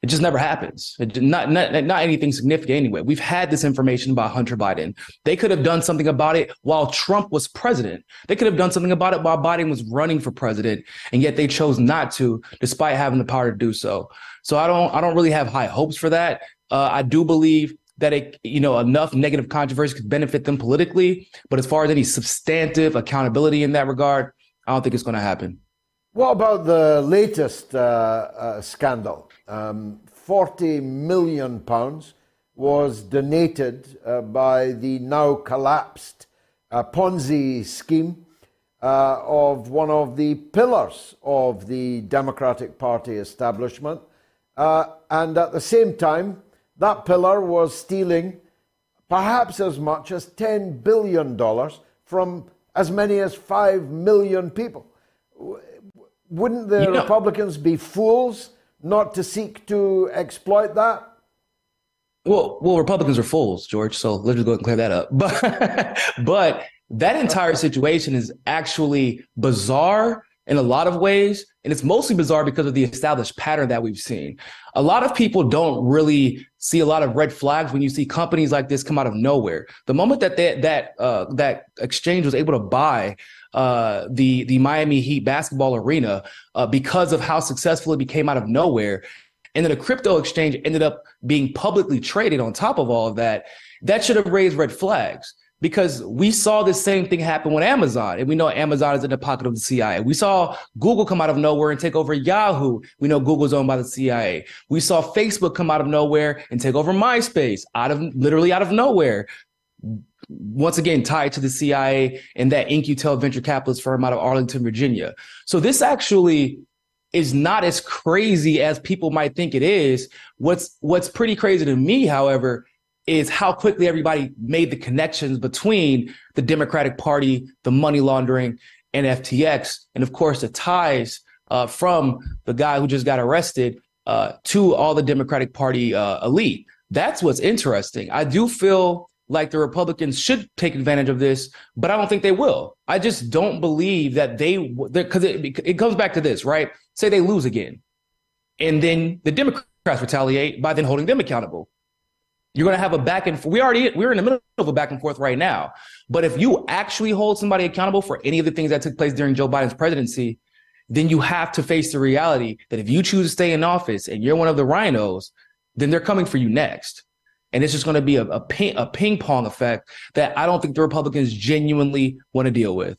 it just never happens. It, not, not, not anything significant anyway. We've had this information about Hunter Biden. They could have done something about it while Trump was president. They could have done something about it while Biden was running for president, and yet they chose not to, despite having the power to do so. So I don't, I don't really have high hopes for that. Uh, I do believe that it, you know, enough negative controversy could benefit them politically. But as far as any substantive accountability in that regard, I don't think it's going to happen. What about the latest uh, uh, scandal? Um, 40 million pounds was donated uh, by the now collapsed uh, Ponzi scheme uh, of one of the pillars of the Democratic Party establishment. Uh, and at the same time, that pillar was stealing perhaps as much as $10 billion from as many as 5 million people. Wouldn't the you know, Republicans be fools not to seek to exploit that? Well, well, Republicans are fools, George. So let's just go ahead and clear that up. But, but that entire situation is actually bizarre in a lot of ways. And it's mostly bizarre because of the established pattern that we've seen. A lot of people don't really see a lot of red flags when you see companies like this come out of nowhere. The moment that they, that uh, that exchange was able to buy uh, the the Miami Heat basketball arena uh, because of how successful it became out of nowhere, and then a crypto exchange ended up being publicly traded on top of all of that, that should have raised red flags because we saw the same thing happen with Amazon, and we know Amazon is in the pocket of the CIA. We saw Google come out of nowhere and take over Yahoo. We know Google's owned by the CIA. We saw Facebook come out of nowhere and take over MySpace out of literally out of nowhere. Once again, tied to the CIA and that In-Q-Tel venture capitalist firm out of Arlington, Virginia. So this actually is not as crazy as people might think it is. What's what's pretty crazy to me, however, is how quickly everybody made the connections between the Democratic Party, the money laundering, and FTX, and of course the ties uh, from the guy who just got arrested uh, to all the Democratic Party uh, elite. That's what's interesting. I do feel like the Republicans should take advantage of this, but I don't think they will. I just don't believe that they because it, it comes back to this, right? Say they lose again, and then the Democrats retaliate by then holding them accountable. You're going to have a back and we already we're in the middle of a back and forth right now. But if you actually hold somebody accountable for any of the things that took place during Joe Biden's presidency, then you have to face the reality that if you choose to stay in office and you're one of the RINOs, then they're coming for you next. And it's just going to be a, a, ping, a ping pong effect that I don't think the Republicans genuinely want to deal with.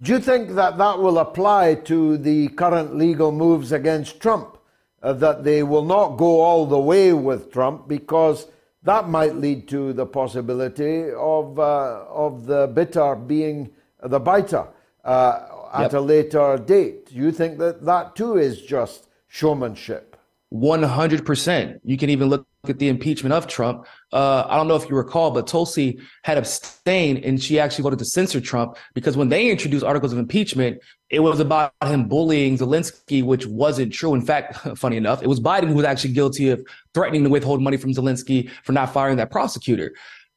Do you think that that will apply to the current legal moves against Trump? Uh, that they will not go all the way with Trump because that might lead to the possibility of, uh, of the bitter being the biter uh, at yep. a later date. Do you think that that too is just showmanship? 100%. You can even look at the impeachment of Trump. Uh, I don't know if you recall, but Tulsi had abstained and she actually voted to censor Trump because when they introduced articles of impeachment, it was about him bullying Zelensky, which wasn't true. In fact, funny enough, it was Biden who was actually guilty of threatening to withhold money from Zelensky for not firing that prosecutor.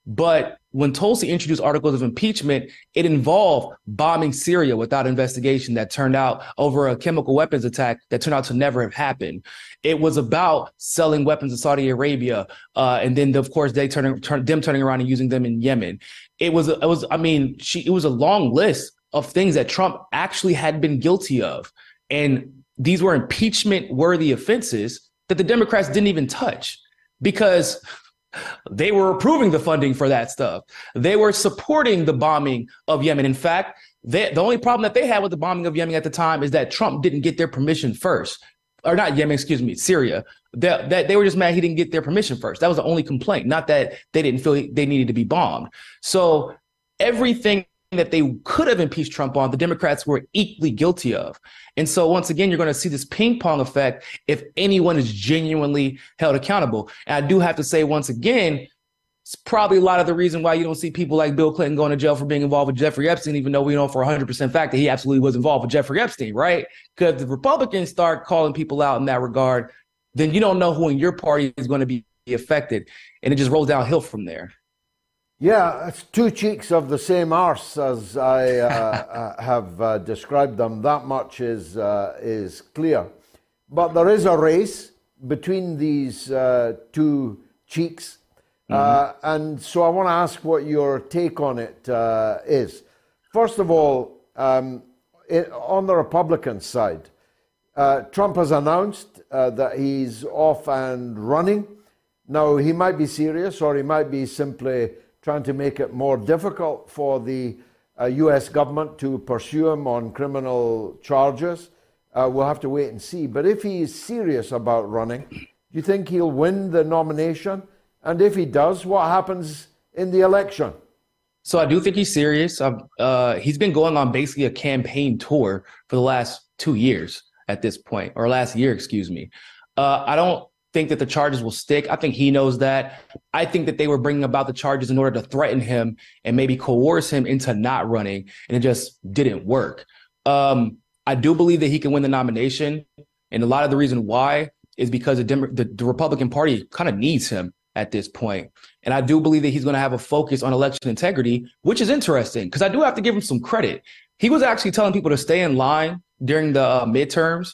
But when Tulsi introduced articles of impeachment, it involved bombing Syria without investigation that turned out over a chemical weapons attack that turned out to never have happened. It was about selling weapons to Saudi Arabia, uh, and then of course they turning turn, them turning around and using them in Yemen. It was it was I mean she it was a long list of things that Trump actually had been guilty of, and these were impeachment worthy offenses that the Democrats didn't even touch because they were approving the funding for that stuff. They were supporting the bombing of Yemen. In fact, they, the only problem that they had with the bombing of Yemen at the time is that Trump didn't get their permission first. Or not Yemen, excuse me, Syria. That, that they were just mad he didn't get their permission first. That was the only complaint, not that they didn't feel they needed to be bombed. So everything that they could have impeached Trump on, the Democrats were equally guilty of. And so once again, you're going to see this ping pong effect if anyone is genuinely held accountable. And I do have to say once again, it's probably a lot of the reason why you don't see people like Bill Clinton going to jail for being involved with Jeffrey Epstein, even though we know for 100% fact that he absolutely was involved with Jeffrey Epstein, right? Because the Republicans start calling people out in that regard, then you don't know who in your party is going to be affected. And it just rolls downhill from there. Yeah, it's two cheeks of the same arse, as I uh, uh, have uh, described them. That much is uh, is clear. But there is a race between these uh, two cheeks, uh, mm-hmm. and so I want to ask what your take on it is. First of all, um, it, on the Republican side, Trump has announced that he's off and running. Now he might be serious, or he might be simply trying to make it more difficult for the uh, US government to pursue him on criminal charges. Uh, we'll have to wait and see. But if he is serious about running, do you think he'll win the nomination? And if he does, what happens in the election? So I do think he's serious. Uh, he's been going on basically a campaign tour for the last two years at this point, or last year, excuse me. Uh, I don't think that the charges will stick. I think he knows that. I think that they were bringing about the charges in order to threaten him and maybe coerce him into not running, and it just didn't work. Um, I do believe that he can win the nomination, and a lot of the reason why is because the, Dem- the, the Republican Party kind of needs him at this point. And I do believe that he's going to have a focus on election integrity, which is interesting because I do have to give him some credit. He was actually telling people to stay in line during the uh, midterms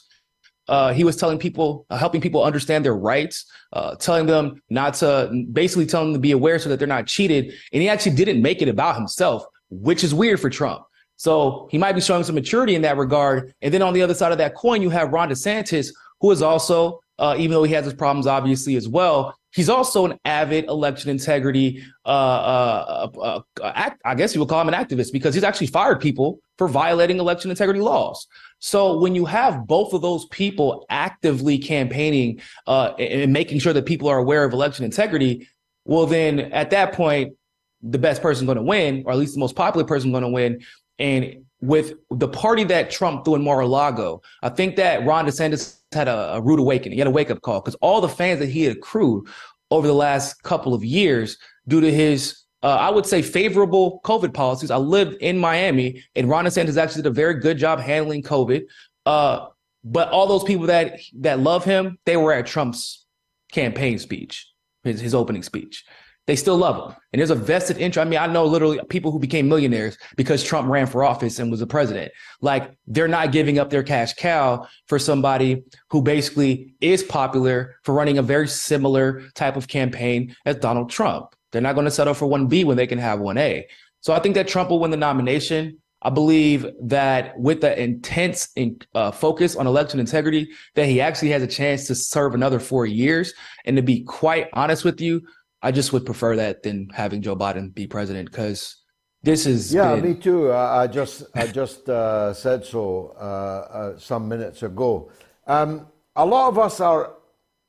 uh, he was telling people, uh, helping people understand their rights, uh, telling them not to, basically telling them to be aware so that they're not cheated. And he actually didn't make it about himself, which is weird for Trump. So he might be showing some maturity in that regard. And then on the other side of that coin, you have Ron DeSantis, who is also uh, even though he has his problems, obviously, as well. He's also an avid election integrity, uh, uh, act, I guess you would call him an activist because he's actually fired people for violating election integrity laws. So when you have both of those people actively campaigning uh, and making sure that people are aware of election integrity, well, then at that point, the best person going to win, or at least the most popular person going to win. And with the party that Trump threw in Mar-a-Lago, I think that Ron DeSantis had a, a rude awakening. He had a wake up call because all the fans that he had accrued over the last couple of years due to his uh, I would say favorable COVID policies. I lived in Miami, and Ron DeSantis actually did a very good job handling COVID. Uh, but all those people that that love him, they were at Trump's campaign speech, his his opening speech. They still love him, and there's a vested interest. I mean, I know literally people who became millionaires because Trump ran for office and was a president. Like they're not giving up their cash cow for somebody who basically is popular for running a very similar type of campaign as Donald Trump. They're not going to settle for 1B when they can have 1A. So I think that Trump will win the nomination. I believe that with the intense uh, focus on election integrity, that he actually has a chance to serve another four years. And to be quite honest with you, I just would prefer that than having Joe Biden be president because this is yeah, been... me too. I just I just uh, said so uh, uh, some minutes ago. Um, a lot of us are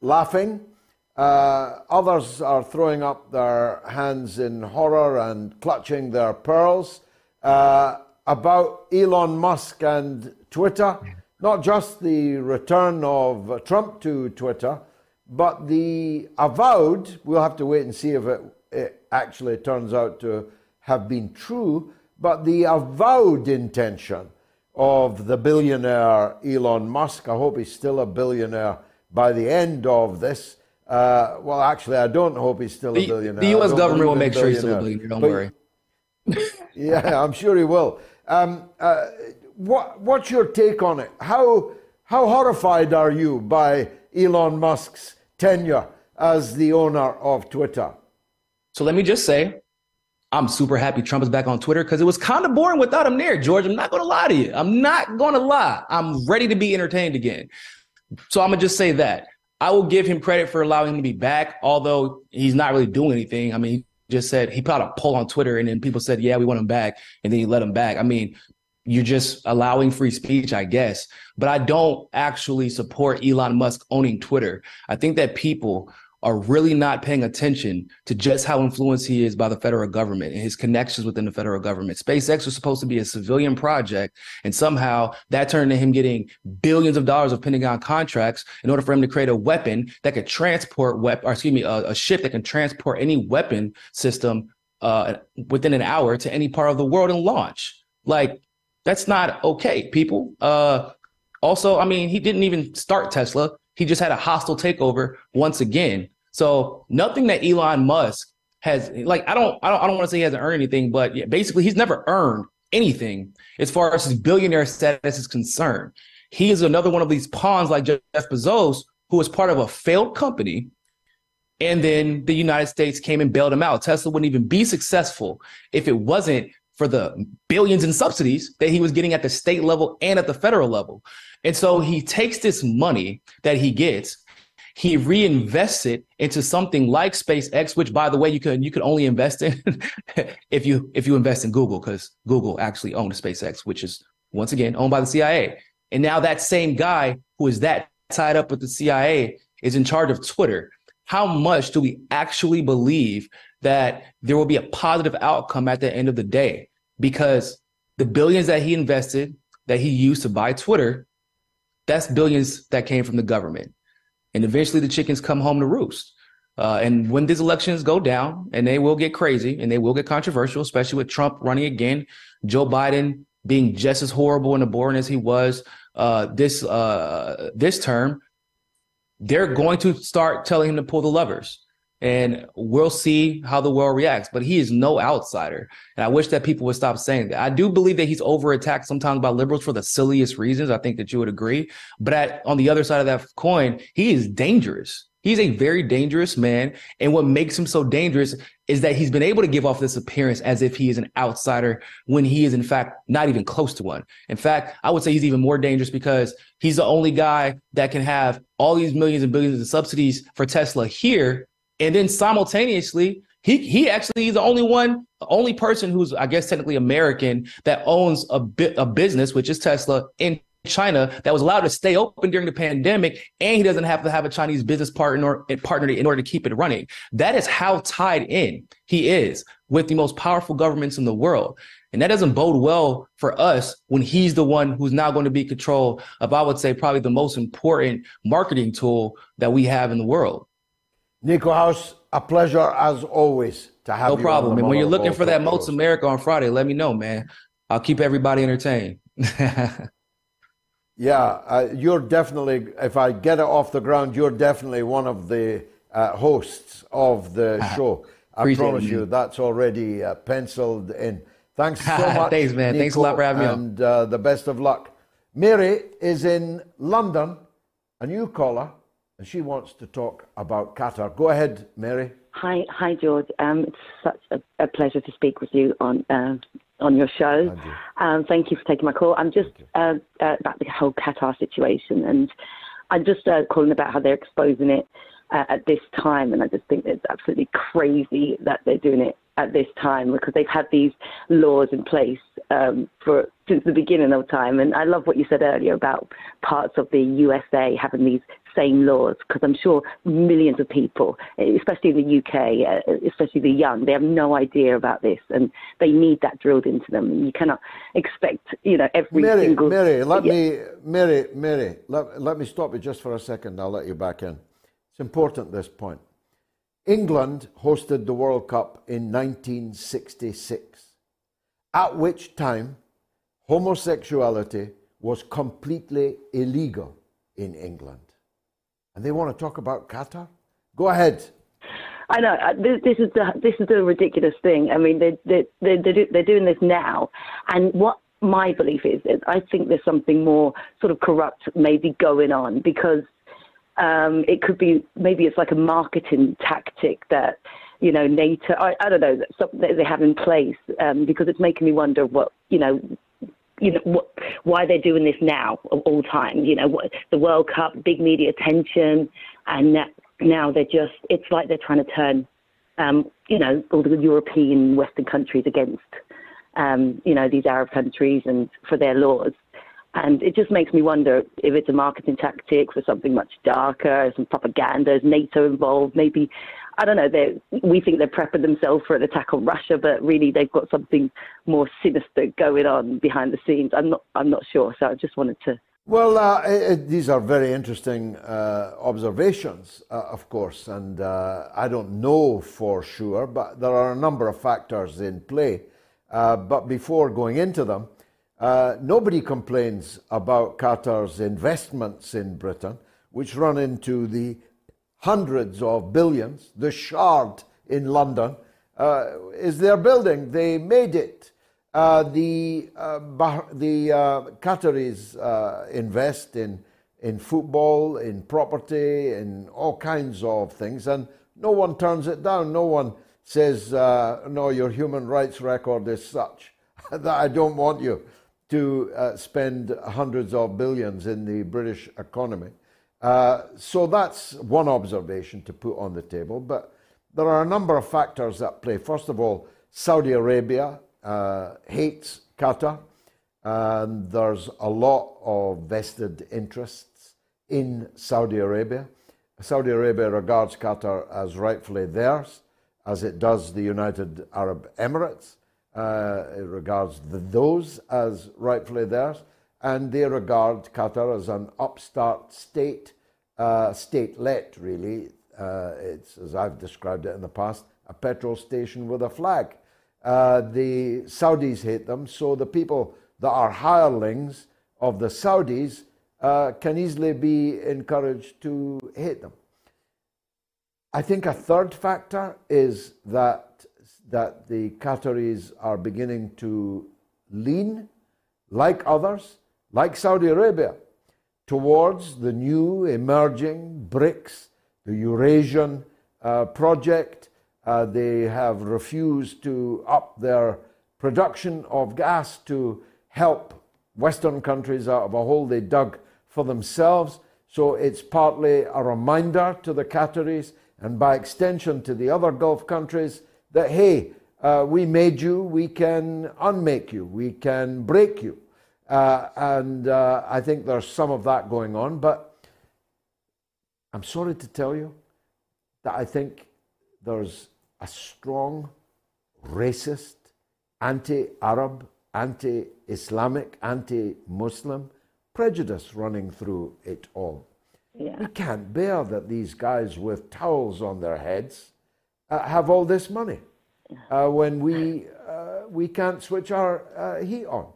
laughing uh, others are throwing up their hands in horror and clutching their pearls uh, about Elon Musk and Twitter. Not just the return of Trump to Twitter, but the avowed, we'll have to wait and see if it, it actually turns out to have been true, but the avowed intention of the billionaire Elon Musk, I hope he's still a billionaire by the end of this, uh, well, actually, I don't hope he's still the, a billionaire. The U.S. government will make sure he's still a billionaire. Don't but, worry. yeah, I'm sure he will. Um, uh, what, what's your take on it? How how horrified are you by Elon Musk's tenure as the owner of Twitter? So let me just say, I'm super happy Trump is back on Twitter because it was kind of boring without him there, George. I'm not going to lie to you. I'm not going to lie. I'm ready to be entertained again. So I'm going to just say that. I will give him credit for allowing him to be back, although he's not really doing anything. I mean, he just said he put out a poll on Twitter and then people said, yeah, we want him back. And then he let him back. I mean, you're just allowing free speech, I guess. But I don't actually support Elon Musk owning Twitter. I think that people are really not paying attention to just how influenced he is by the federal government and his connections within the federal government. SpaceX was supposed to be a civilian project, and somehow that turned into him getting billions of dollars of Pentagon contracts in order for him to create a weapon that could transport weapon, or excuse me, a, a ship that can transport any weapon system uh, within an hour to any part of the world and launch. Like that's not okay, people. Uh, also, I mean, he didn't even start Tesla. He just had a hostile takeover once again. So nothing that Elon Musk has like I don't I don't I don't want to say he hasn't earned anything, but basically he's never earned anything as far as his billionaire status is concerned. He is another one of these pawns like Jeff Bezos, who was part of a failed company. And then the United States came and bailed him out. Tesla wouldn't even be successful if it wasn't for the billions in subsidies that he was getting at the state level and at the federal level. And so he takes this money that he gets he reinvests it into something like SpaceX, which by the way, you can you can only invest in if you if you invest in Google, because Google actually owned SpaceX, which is once again owned by the CIA. And now that same guy who is that tied up with the CIA is in charge of Twitter. How much do we actually believe that there will be a positive outcome at the end of the day? Because the billions that he invested, that he used to buy Twitter, that's billions that came from the government and eventually the chickens come home to roost. Uh, and when these elections go down, and they will get crazy and they will get controversial, especially with Trump running again, Joe Biden being just as horrible and abhorrent as he was uh, this uh, this term, they're going to start telling him to pull the levers and we'll see how the world reacts. But he is no outsider. And I wish that people would stop saying that. I do believe that he's over attacked sometimes by liberals for the silliest reasons. I think that you would agree. But at, on the other side of that coin, he is dangerous. He's a very dangerous man. And what makes him so dangerous is that he's been able to give off this appearance as if he is an outsider when he is, in fact, not even close to one. In fact, I would say he's even more dangerous because he's the only guy that can have all these millions and billions of subsidies for Tesla here. And then simultaneously, he, he actually is the only one, the only person who's, I guess, technically American that owns a bit a business, which is Tesla in China that was allowed to stay open during the pandemic, and he doesn't have to have a Chinese business partner partner in order to keep it running. That is how tied in he is with the most powerful governments in the world. And that doesn't bode well for us when he's the one who's now going to be control of, I would say, probably the most important marketing tool that we have in the world. Niko House, a pleasure as always to have no you. No problem. And when you're looking for that Moats America on Friday, let me know, man. I'll keep everybody entertained. Yeah, uh, you're definitely, if I get it off the ground, you're definitely one of the uh, hosts of the show. I promise you, that's already uh, penciled in. Thanks so much. Thanks, man. Niko, Thanks a lot for having me And uh, the best of luck. Mary is in London, a new caller, and she wants to talk about Qatar. Go ahead, Mary. Hi, hi, George. Um, it's such a, a, pleasure to speak with you on uh, on your show. Thank you. Um, thank you for taking my call. I'm just uh, uh, about the whole Qatar situation, and I'm just uh, calling about how they're exposing it uh, at this time, and I just think it's absolutely crazy that they're doing it at this time because they've had these laws in place um, for since the beginning of time. And I love what you said earlier about parts of the USA having these same laws because I'm sure millions of people, especially in the UK, uh, especially the young, they have no idea about this and they need that drilled into them. And you cannot expect, you know, every Mary, single. Mary, let yeah. me, Mary, Mary, let, let me stop you just for a second. I'll let you back in. It's important this point. England hosted the World Cup in 1966, at which time homosexuality was completely illegal in England. And they want to talk about Qatar? Go ahead. I know uh, this, this is the this is the ridiculous thing. I mean, they they they they're, they're doing this now, and what my belief is, is I think there's something more sort of corrupt maybe going on because um, it could be maybe it's like a marketing tactic that you know NATO I, I don't know something that they have in place um, because it's making me wonder what you know you know what, why they're doing this now of all time. You know what, the World Cup, big media attention, and now they're just it's like they're trying to turn um, you know all the European Western countries against um, you know these Arab countries and for their laws. And it just makes me wonder if it's a marketing tactic for something much darker, some propaganda, is NATO involved? Maybe, I don't know, we think they're prepping themselves for an attack on Russia, but really they've got something more sinister going on behind the scenes. I'm not, I'm not sure. So I just wanted to. Well, uh, it, these are very interesting uh, observations, uh, of course, and uh, I don't know for sure, but there are a number of factors in play. Uh, but before going into them, uh, nobody complains about Qatar's investments in Britain, which run into the hundreds of billions. The Shard in London uh, is their building. They made it. Uh, the uh, the uh, Qataris uh, invest in in football, in property, in all kinds of things, and no one turns it down. No one says, "No, your human rights record is such that I don't want you." to uh, spend hundreds of billions in the British economy. Uh, so that's one observation to put on the table. But there are a number of factors at play. First of all, Saudi Arabia uh, hates Qatar, and there's a lot of vested interests in Saudi Arabia. Saudi Arabia regards Qatar as rightfully theirs, as it does the United Arab Emirates. Uh, it regards the, those as rightfully theirs, and they regard Qatar as an upstart state, uh, state-let really. Uh, it's, as I've described it in the past, a petrol station with a flag. Uh, the Saudis hate them, so the people that are hirelings of the Saudis uh, can easily be encouraged to hate them. I think a third factor is that that the Qataris are beginning to lean, like others, like Saudi Arabia, towards the new emerging BRICS the Eurasian uh, project. Uh, they have refused to up their production of gas to help Western countries out of a hole they dug for themselves. So it's partly a reminder to the Qataris and by extension to the other Gulf countries that, hey, uh, we made you, we can unmake you, we can break you. Uh, and uh, I think there's some of that going on. But I'm sorry to tell you that I think there's a strong racist, anti Arab, anti Islamic, anti Muslim prejudice running through it all. Yeah. We can't bear that these guys with towels on their heads uh, have all this money uh, when we, uh, we can't switch our uh, heat on.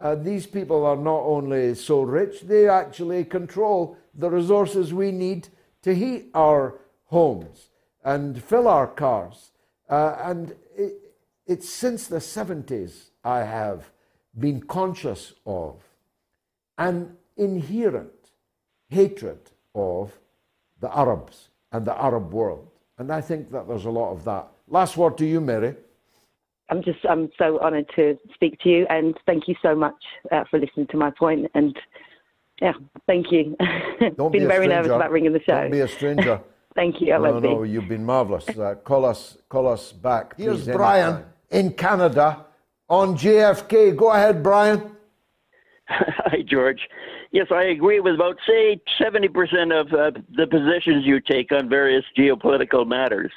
Uh, these people are not only so rich, they actually control the resources we need to heat our homes and fill our cars. Uh, and it, it's since the 70s I have been conscious of an inherent hatred of the Arabs and the Arab world. And I think that there's a lot of that. Last word to you, Mary. I'm just I'm so honoured to speak to you, and thank you so much uh, for listening to my point. And yeah, thank you. Don't been be very stranger. nervous about ringing the show. Don't be a stranger. thank you. I no, no, be. you've been marvellous. Uh, call us, call us back. Here's please, Brian anytime. in Canada on JFK. Go ahead, Brian. Hi, George. Yes, I agree with about, say, 70% of uh, the positions you take on various geopolitical matters.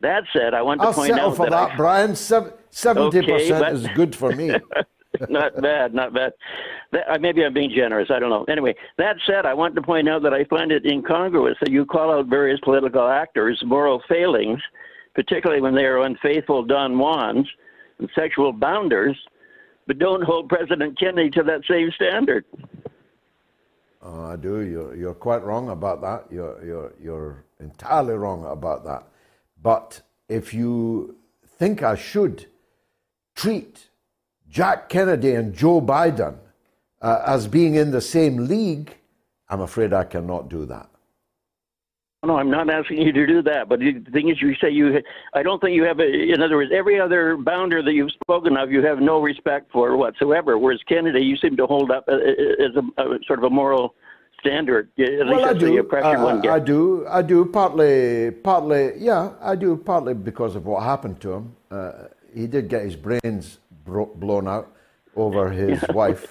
That said, I want to I'll point settle out for that, that, I, Brian. Sev- 70% Okay, but- is good for me. not bad, not bad. That, uh, maybe I'm being generous. I don't know. Anyway, that said, I want to point out that I find it incongruous that you call out various political actors' moral failings, particularly when they are unfaithful Don Juans and sexual bounders, but don't hold President Kennedy to that same standard. Oh, I do. You're, you're quite wrong about that. You're, you're, you're entirely wrong about that. But if you think I should treat Jack Kennedy and Joe Biden uh, as being in the same league, I'm afraid I cannot do that. No, I'm not asking you to do that. But the thing is, you say you. I don't think you have. A, in other words, every other bounder that you've spoken of, you have no respect for whatsoever. Whereas Kennedy, you seem to hold up uh, as a, a sort of a moral standard. Well, I do. impression Uh. I do. I do. Partly, partly, yeah, I do. Partly because of what happened to him. Uh, he did get his brains bro- blown out over his wife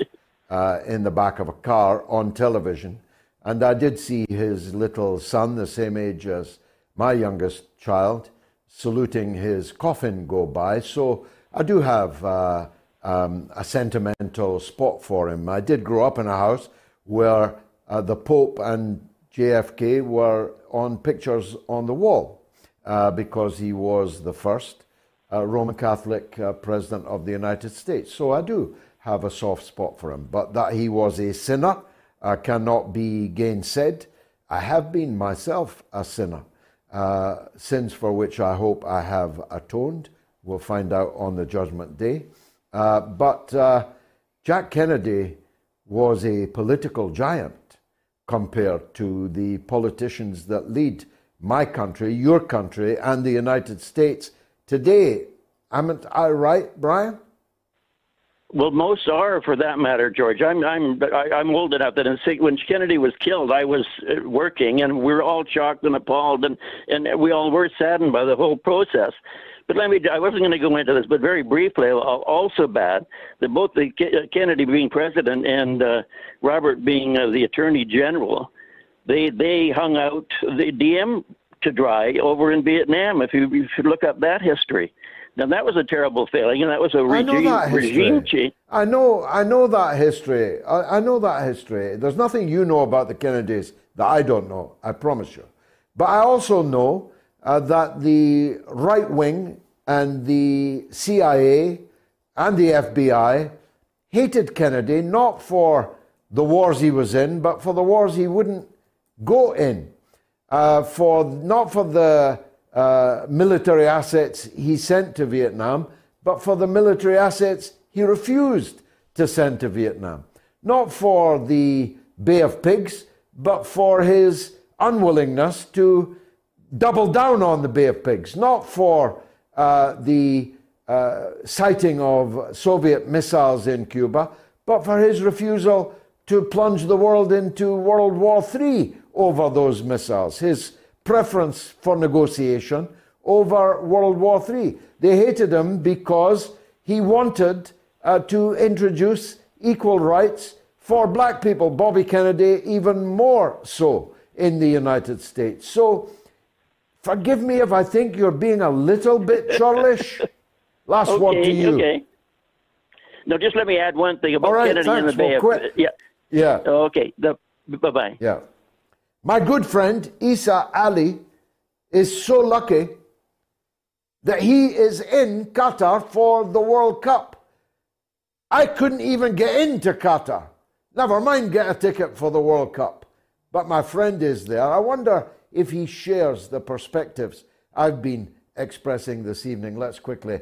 uh, in the back of a car on television, and I did see his little son, the same age as my youngest child, saluting his coffin go by. So I do have uh, um, a sentimental spot for him. I did grow up in a house where uh, the Pope and JFK were on pictures on the wall uh, because he was the first uh, Roman Catholic uh, president of the United States. So I do have a soft spot for him. But that he was a sinner uh, cannot be gainsaid. I have been myself a sinner, uh, sins for which I hope I have atoned. We'll find out on the judgment day. But Jack Kennedy was a political giant compared to the politicians that lead my country, your country, and the United States today. Am I right, Brian? Well, most are, for that matter, George. I'm I'm I'm old enough that when Kennedy was killed, I was uh, working, and we were all shocked and appalled, and and we all were saddened by the whole process. But let me, I wasn't going to go into this, but very briefly, al- also bad that both the uh, Kennedy being president and uh, Robert being uh, the attorney general, they they hung out the Diem to dry over in Vietnam. If you, you should look up that history. Now that was a terrible failing, and that was a regime regime change. I know, I know that history. I, I know that history. There's nothing you know about the Kennedys that I don't know. I promise you. But I also know uh, that the right wing and the CIA and the FBI hated Kennedy not for the wars he was in, but for the wars he wouldn't go in. Uh, for not for the uh, military assets he sent to Vietnam, but for the military assets he refused to send to Vietnam. Not for the Bay of Pigs, but for his unwillingness to double down on the Bay of Pigs, not for uh, the uh, sighting of Soviet missiles in Cuba, but for his refusal to plunge the world into World War III over those missiles, his preference for negotiation over World War III. They hated him because he wanted uh, to introduce equal rights for black people, Bobby Kennedy even more so in the United States. So, forgive me if I think you're being a little bit churlish. Last okay, word to you. Okay. Now, just let me add one thing about right, Kennedy and the Bay we'll of Yeah. Yeah. Okay. Bye-bye. Yeah. My good friend Isa Ali is so lucky that he is in Qatar for the World Cup. I couldn't even get into Qatar. Never mind get a ticket for the World Cup. But my friend is there. I wonder if he shares the perspectives I've been expressing this evening. Let's quickly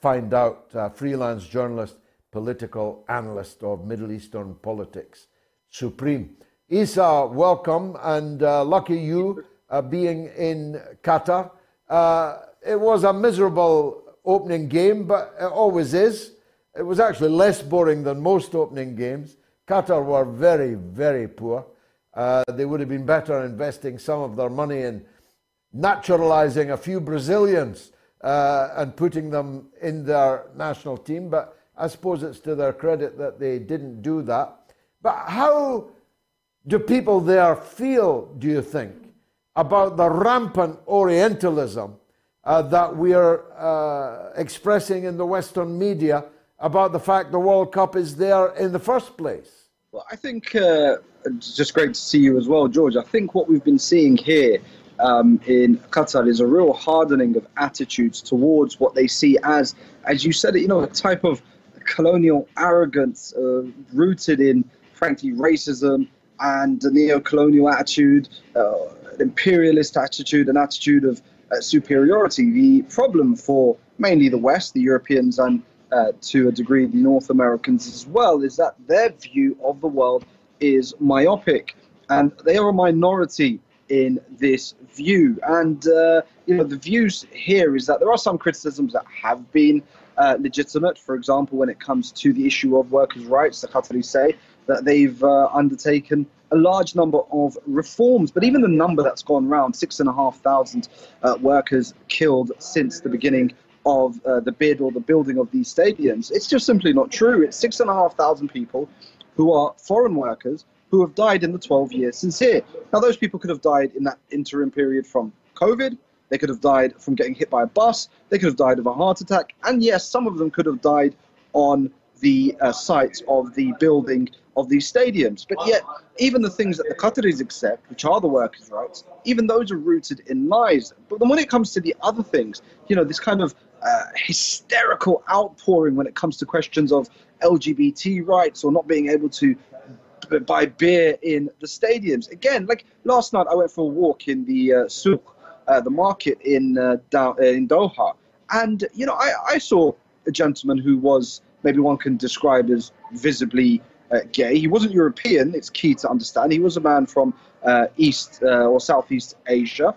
find out. Uh, freelance journalist, political analyst of Middle Eastern politics, Supreme. Isa, welcome, and uh, lucky you uh, being in Qatar. Uh, it was a miserable opening game, but it always is. It was actually less boring than most opening games. Qatar were very, very poor. Uh, they would have been better investing some of their money in naturalizing a few Brazilians uh, and putting them in their national team. But I suppose it's to their credit that they didn't do that. But how do people there feel, do you think, about the rampant Orientalism uh, that we are uh, expressing in the Western media about the fact the World Cup is there in the first place? Well, I think uh, it's just great to see you as well, George. I think what we've been seeing here um, in Qatar is a real hardening of attitudes towards what they see as, as you said, you know, a type of colonial arrogance uh, rooted in, frankly, racism and a neo-colonial attitude, uh, an imperialist attitude, an attitude of uh, superiority. The problem for mainly the West, the Europeans, and uh, to a degree the North Americans as well, is that their view of the world is myopic, and they are a minority in this view. And uh, you know, the views here is that there are some criticisms that have been uh, legitimate. For example, when it comes to the issue of workers' rights, the Qataris say that they've uh, undertaken a large number of reforms. But even the number that's gone round, six and a half thousand uh, workers killed since the beginning of uh, the bid or the building of these stadiums, it's just simply not true. It's six and a half thousand people who are foreign workers who have died in the 12 years since here. Now, those people could have died in that interim period from COVID. They could have died from getting hit by a bus. They could have died of a heart attack. And yes, some of them could have died on the uh, site of the building of these stadiums. But yet, even the things that the Qataris accept, which are the workers' rights, even those are rooted in lies. But then when it comes to the other things, you know, this kind of uh, hysterical outpouring when it comes to questions of LGBT rights or not being able to buy beer in the stadiums. Again, like last night, I went for a walk in the uh, souk, uh, the market in uh, uh, in Doha, and you know, I, I saw a gentleman who was maybe one can describe as visibly gay. He wasn't European. It's key to understand. He was a man from East or Southeast Asia,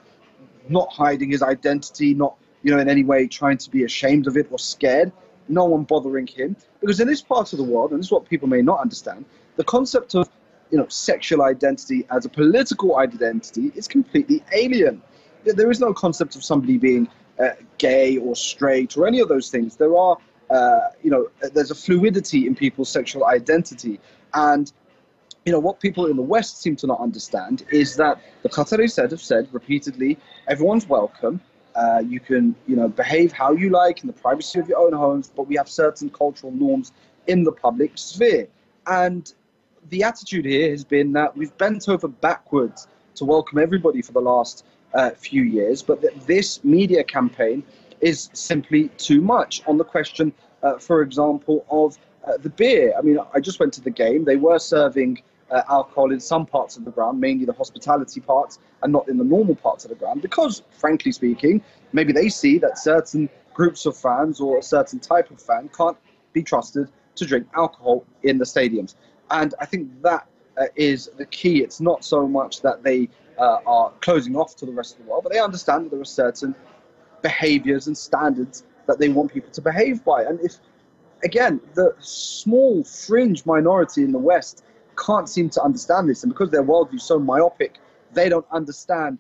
not hiding his identity, not you know in any way trying to be ashamed of it or scared. No one bothering him because in this part of the world, and this is what people may not understand, the concept of you know sexual identity as a political identity is completely alien. There is no concept of somebody being uh, gay or straight or any of those things. There are uh, you know, there's a fluidity in people's sexual identity. And, you know, what people in the West seem to not understand is that the Qataris said, have said repeatedly, everyone's welcome. Uh, you can, you know, behave how you like in the privacy of your own homes, but we have certain cultural norms in the public sphere. And the attitude here has been that we've bent over backwards to welcome everybody for the last uh, few years, but that this media campaign is simply too much. On the question, uh, for example, of uh, the beer, I mean, I just went to the game. They were serving uh, alcohol in some parts of the ground, mainly the hospitality parts, and not in the normal parts of the ground, because, frankly speaking, maybe they see that certain groups of fans or a certain type of fan can't be trusted to drink alcohol in the stadiums. And I think that uh, is the key. It's not so much that they uh, are closing off to the rest of the world, but they understand that there are certain behaviors and standards that they want people to behave by. And if, again, the small fringe minority in the West can't seem to understand this, and because their worldview is so myopic, they don't understand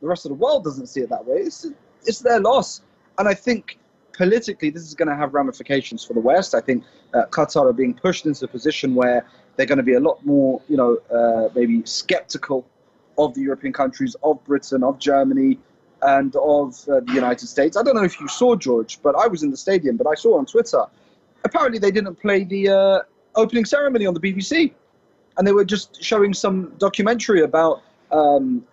the rest of the world doesn't see it that way. It's, it's their loss. And I think politically, this is going to have ramifications for the West. I think uh, Qatar are being pushed into a position where they're going to be a lot more, you know, uh, maybe skeptical of the European countries, of Britain, of Germany, and of uh, the United States. I don't know if you saw George, but I was in the stadium, but I saw on Twitter. Apparently, they didn't play the uh, opening ceremony on the BBC, and they were just showing some documentary about um,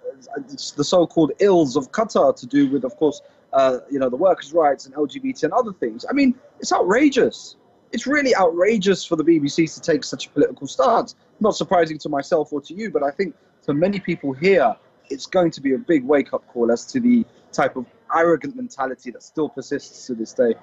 the so-called ills of Qatar to do with, of course, uh, you know, the workers' rights and LGBT and other things. I mean, it's outrageous. It's really outrageous for the BBC to take such a political stance. Not surprising to myself or to you, but I think for many people here, it's going to be a big wake-up call as to the type of arrogant mentality that still persists to this day.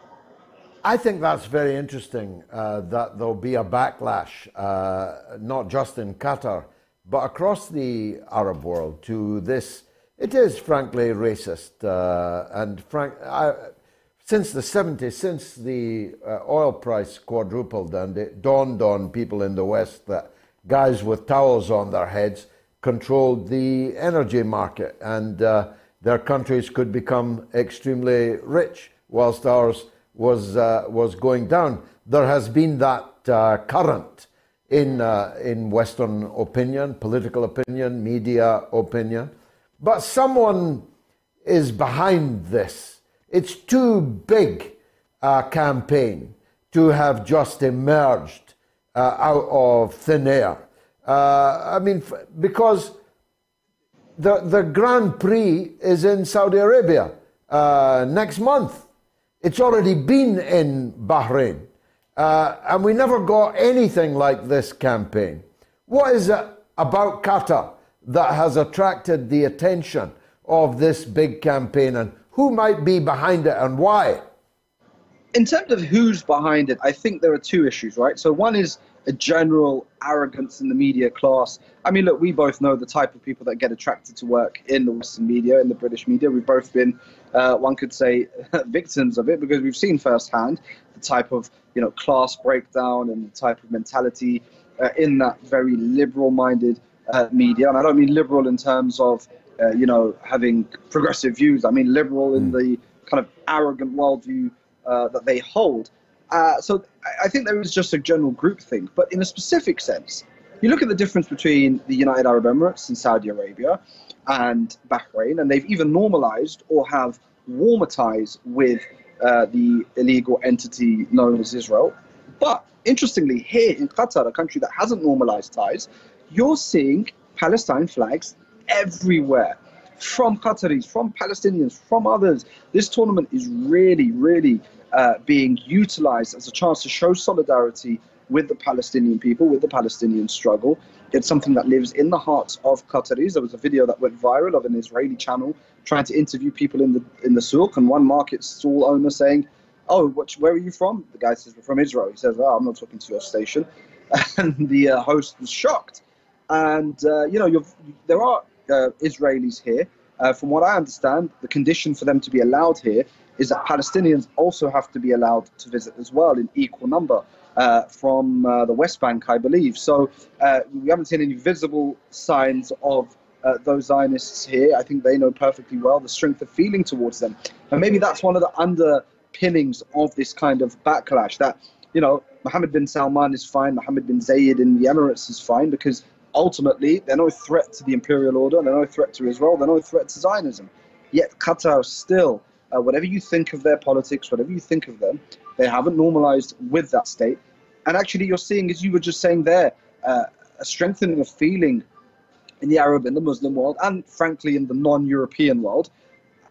I think that's very interesting uh, that there'll be a backlash, uh, not just in Qatar, but across the Arab world to this. It is frankly racist, uh, and frank. I, since the 70s, since the uh, oil price quadrupled, and it dawned on people in the West that guys with towels on their heads controlled the energy market, and uh, their countries could become extremely rich, whilst ours was uh, was going down. There has been that uh, current in uh, in Western opinion, political opinion, media opinion, but someone is behind this. It's too big a campaign to have just emerged uh, out of thin air. Uh, I mean, because the, the Grand Prix is in Saudi Arabia uh, next month. It's already been in Bahrain. Uh, and we never got anything like this campaign. What is it about Qatar that has attracted the attention of this big campaign and who might be behind it and why? In terms of who's behind it, I think there are two issues, right? So, one is a general arrogance in the media class. I mean, look, we both know the type of people that get attracted to work in the Western media, in the British media. We've both been, uh, one could say, victims of it because we've seen firsthand the type of, you know, class breakdown and the type of mentality uh, in that very liberal-minded uh, media. And I don't mean liberal in terms of, uh, you know, having progressive views. I mean liberal in the kind of arrogant worldview uh, that they hold. Uh, so I think there is just a general group thing. But in a specific sense, you look at the difference between the United Arab Emirates and Saudi Arabia and Bahrain, and they've even normalized or have warmer ties with uh, the illegal entity known as Israel. But interestingly, here in Qatar, a country that hasn't normalized ties, you're seeing Palestine flags everywhere from Qataris, from Palestinians, from others. This tournament is really, really uh, being utilized as a chance to show solidarity with the Palestinian people, with the Palestinian struggle. It's something that lives in the hearts of Qataris. There was a video that went viral of an Israeli channel trying to interview people in the in the souk, and one market stall owner saying, "Oh, what, where are you from?" The guy says, "We're from Israel." He says, "Oh, I'm not talking to your station," and the uh, host was shocked. And uh, you know, there are uh, Israelis here. Uh, from what I understand, the condition for them to be allowed here is that Palestinians also have to be allowed to visit as well in equal number uh, from uh, the West Bank, I believe. So uh, we haven't seen any visible signs of uh, those Zionists here. I think they know perfectly well the strength of feeling towards them. And maybe that's one of the underpinnings of this kind of backlash that, you know, Mohammed bin Salman is fine, Mohammed bin Zayed in the Emirates is fine because ultimately they're no threat to the imperial order, they're no threat to Israel, they're no threat to Zionism. Yet Qatar still uh, whatever you think of their politics, whatever you think of them, they haven't normalized with that state. And actually, you're seeing, as you were just saying there, uh, a strengthening of feeling in the Arab and the Muslim world, and frankly, in the non European world.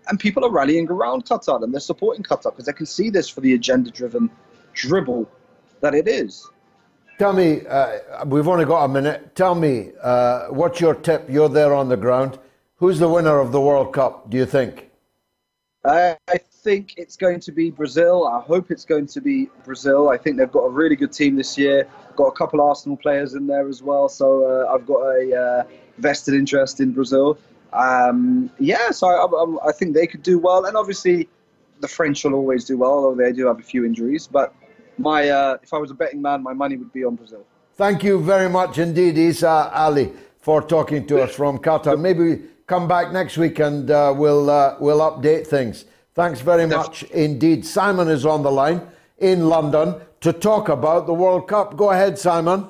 And people are rallying around Qatar and they're supporting Qatar because they can see this for the agenda driven dribble that it is. Tell me, uh, we've only got a minute. Tell me, uh, what's your tip? You're there on the ground. Who's the winner of the World Cup, do you think? Uh, I think it's going to be Brazil. I hope it's going to be Brazil. I think they've got a really good team this year. Got a couple Arsenal players in there as well, so uh, I've got a uh, vested interest in Brazil. Um, yeah, so I, I, I, think they could do well, and obviously the French will always do well, although they do have a few injuries. But my, uh, if I was a betting man, my money would be on Brazil. Thank you very much indeed, Isa Ali, for talking to us from Qatar. Maybe come back next week and uh, we'll uh, we'll update things. Thanks very much indeed. Simon is on the line in London to talk about the World Cup. Go ahead, Simon.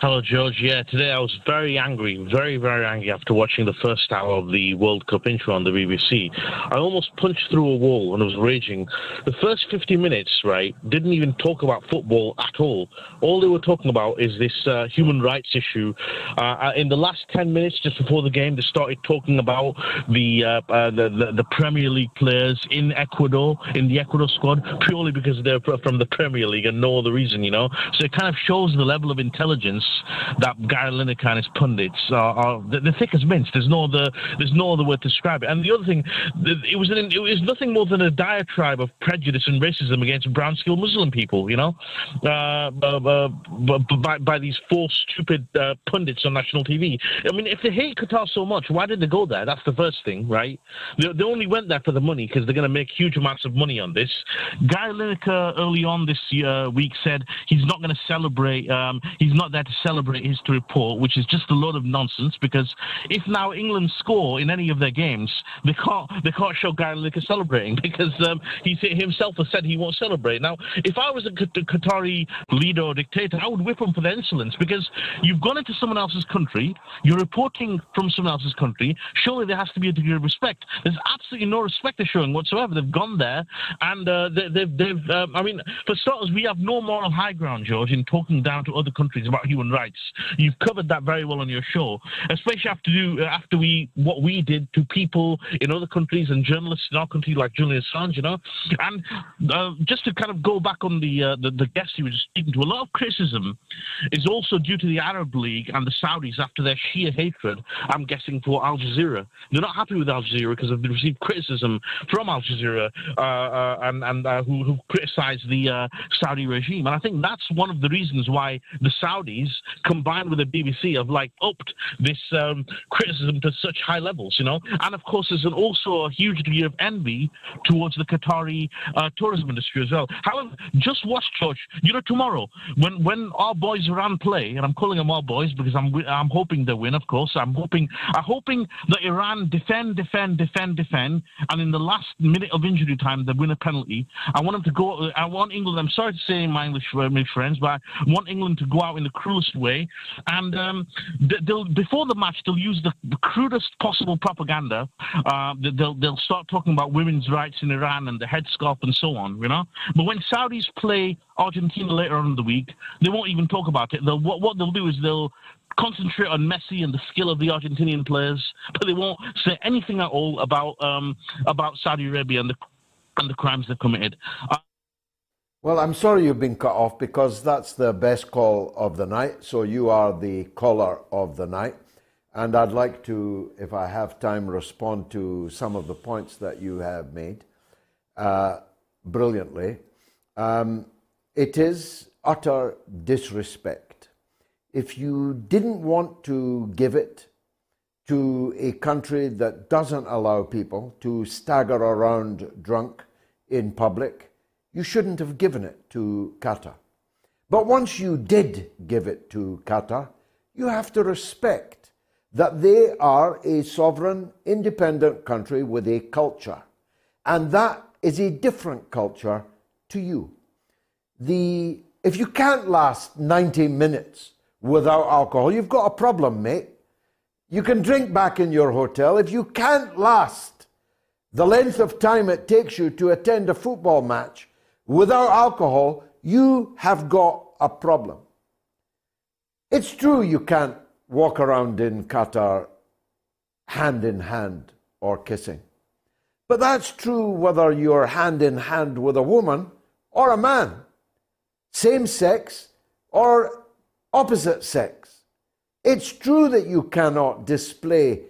Hello, George. Yeah, today I was very angry, very, very angry after watching the first hour of the World Cup intro on the BBC. I almost punched through a wall and I was raging. The first 50 minutes, right, didn't even talk about football at all. All they were talking about is this uh, human rights issue. Uh, uh in the last 10 minutes, just before the game, they started talking about the, uh, uh, the, the, the Premier League players in Ecuador, in the Ecuador squad, purely because they're from the Premier League and no other reason, you know. So it kind of shows the level of intelligence that Gary Lineker and his pundits are, are the, the thick as mints. There's no other there's no other word to describe it. And the other thing, it was an, it was nothing more than a diatribe of prejudice and racism against brown skinned Muslim people. You know, uh, uh, by, by these four stupid uh, pundits on national TV. I mean, if they hate Qatar so much, why did they go there? That's the first thing, right? They, they only went there for the money because they're going to make huge amounts of money on this. Guy Lineker early on this year, week said he's not going to celebrate. Um, he's not there to celebrate his to report, which is just a load of nonsense. Because if now England score in any of their games, they can't they can't show Gary Lineker celebrating because um, he himself has said he won't celebrate. Now, if I was a Qatari leader or dictator, I would whip him for their insolence because you've gone into someone else's country, you're reporting from someone else's country. Surely there has to be a degree of respect. There's absolutely no respect they're showing whatsoever. They've gone there and uh, they, have um, I mean, for starters, we have no moral high ground, George, in talking down to other countries about human rights. You've covered that very well on your show, especially after do after we what we did to people in other countries and journalists in our country like Julian Assange, you know. And uh, just to kind of go back on the, uh, the the guest you were speaking to, a lot of criticism is also due to the Arab League and the Saudis after their sheer hatred. I'm guessing for Al Jazeera, they're not happy with Al Jazeera because they've received criticism from Al Jazeera uh, uh and and uh, who who criticised the uh, Saudi regime, and I think that's one of the reasons why the Saudis combined with the BBC have like upped this um, criticism to such high levels, you know. And of course, there's an, also a huge degree of envy towards the Qatari uh, tourism industry as well. However, just watch, George. You know, tomorrow when when our boys Iran play, and I'm calling them our boys because I'm I'm hoping they win. Of course, I'm hoping I'm hoping that Iran defend, defend, defend, defend, and in the last minute of injury time they win a penalty. I want them to go. I want England. I'm sorry to say, my English, my friends, but I want England to go out in the cruelest way and um, they'll before the match they'll use the, the crudest possible propaganda. Uh, they'll they'll start talking about women's rights in Iran and the headscarf and so on, you know. But when Saudis play Argentina later on in the week, they won't even talk about it. They'll, what what they'll do is they'll concentrate on Messi and the skill of the Argentinian players, but they won't say anything at all about um, about Saudi Arabia and the and the crimes they've committed. Uh, well, I'm sorry you've been cut off because that's the best call of the night. So you are the caller of the night. And I'd like to, if I have time, respond to some of the points that you have made uh, brilliantly. Um, it is utter disrespect. If you didn't want to give it to a country that doesn't allow people to stagger around drunk in public, you shouldn't have given it to Qatar. But once you did give it to Qatar, you have to respect that they are a sovereign, independent country with a culture. And that is a different culture to you. The, if you can't last 90 minutes without alcohol, you've got a problem, mate. You can drink back in your hotel. If you can't last the length of time it takes you to attend a football match, without alcohol, you have got a problem. It's true you can't walk around in Qatar hand in hand or kissing. But that's true whether you're hand in hand with a woman or a man, same sex or opposite sex. It's true that you cannot display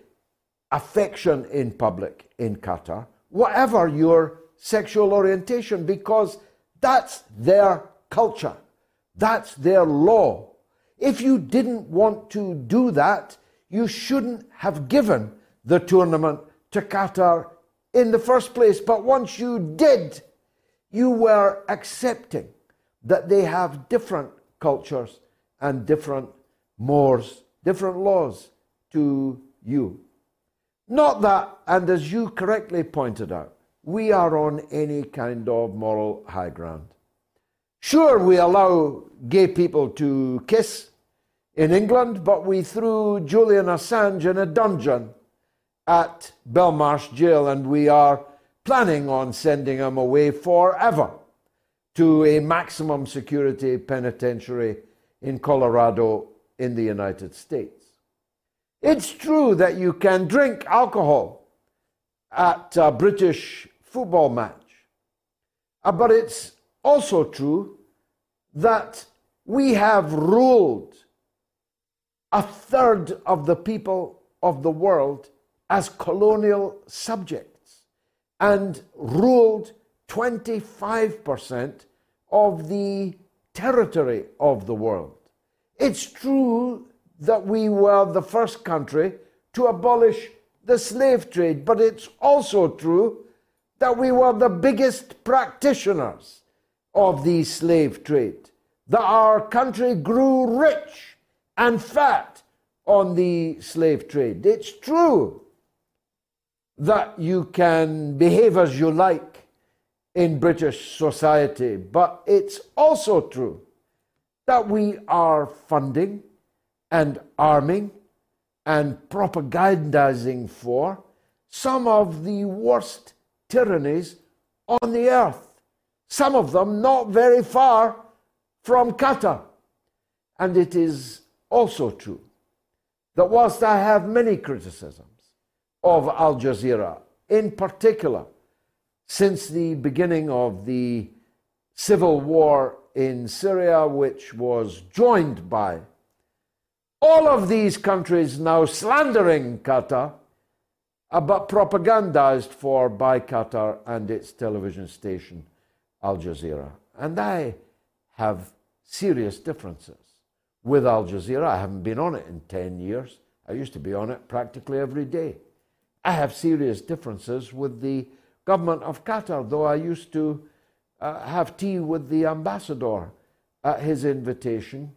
affection in public in Qatar whatever your sexual orientation, because that's their culture, that's their law. If you didn't want to do that, you shouldn't have given the tournament to Qatar in the first place. But once you did, you were accepting that they have different cultures and different mores, different laws to you. Not that, and as you correctly pointed out, we are on any kind of moral high ground. Sure, we allow gay people to kiss in England, but we threw Julian Assange in a dungeon at Belmarsh Jail, and we are planning on sending him away forever to a maximum security penitentiary in Colorado in the United States. It's true that you can drink alcohol at a British football match, uh, but it's also true that we have ruled a third of the people of the world as colonial subjects and ruled 25% of the territory of the world. It's true that we were the first country to abolish the slave trade, but it's also true that we were the biggest practitioners of the slave trade, that our country grew rich and fat on the slave trade. It's true that you can behave as you like in British society, but it's also true that we are funding and arming and propagandizing for some of the worst tyrannies on the earth, some of them not very far from Qatar. And it is also true that whilst I have many criticisms of Al Jazeera, in particular, since the beginning of the civil war in Syria, which was joined by all of these countries now slandering Qatar, but propagandized for by Qatar and its television station, Al Jazeera. And I have serious differences with Al Jazeera. I haven't been on it in 10 years. I used to be on it practically every day. I have serious differences with the government of Qatar, though I used to uh, have tea with the ambassador at his invitation.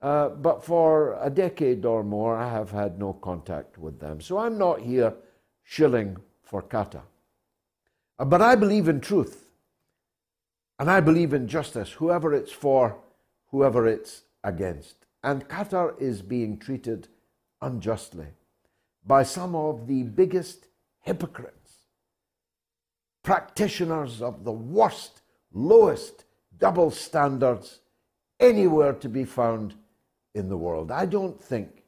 Uh, but for a decade or more, I have had no contact with them. So I'm not here shilling for Qatar. Uh, but I believe in truth. And I believe in justice, whoever it's for, whoever it's against. And Qatar is being treated unjustly by some of the biggest hypocrites, practitioners of the worst, lowest double standards anywhere to be found in the world. I don't think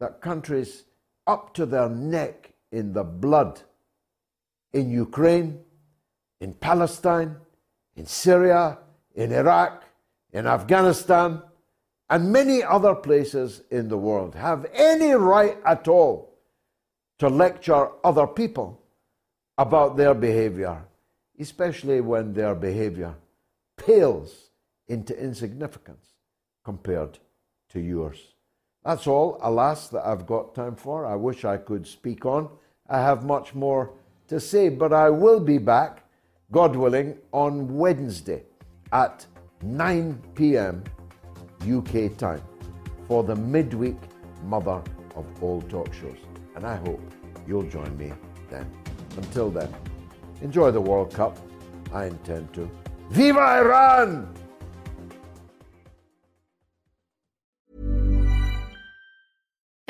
that countries up to their neck in the blood in Ukraine, in Palestine, in Syria, in Iraq, in Afghanistan, and many other places in the world have any right at all to lecture other people about their behavior, especially when their behavior pales into insignificance compared to yours. That's all, alas, that I've got time for. I wish I could speak on. I have much more to say, but I will be back, God willing, on Wednesday at 9 p.m. UK time for the midweek mother of all talk shows. And I hope you'll join me then. Until then, enjoy the World Cup. I intend to. Viva Iran!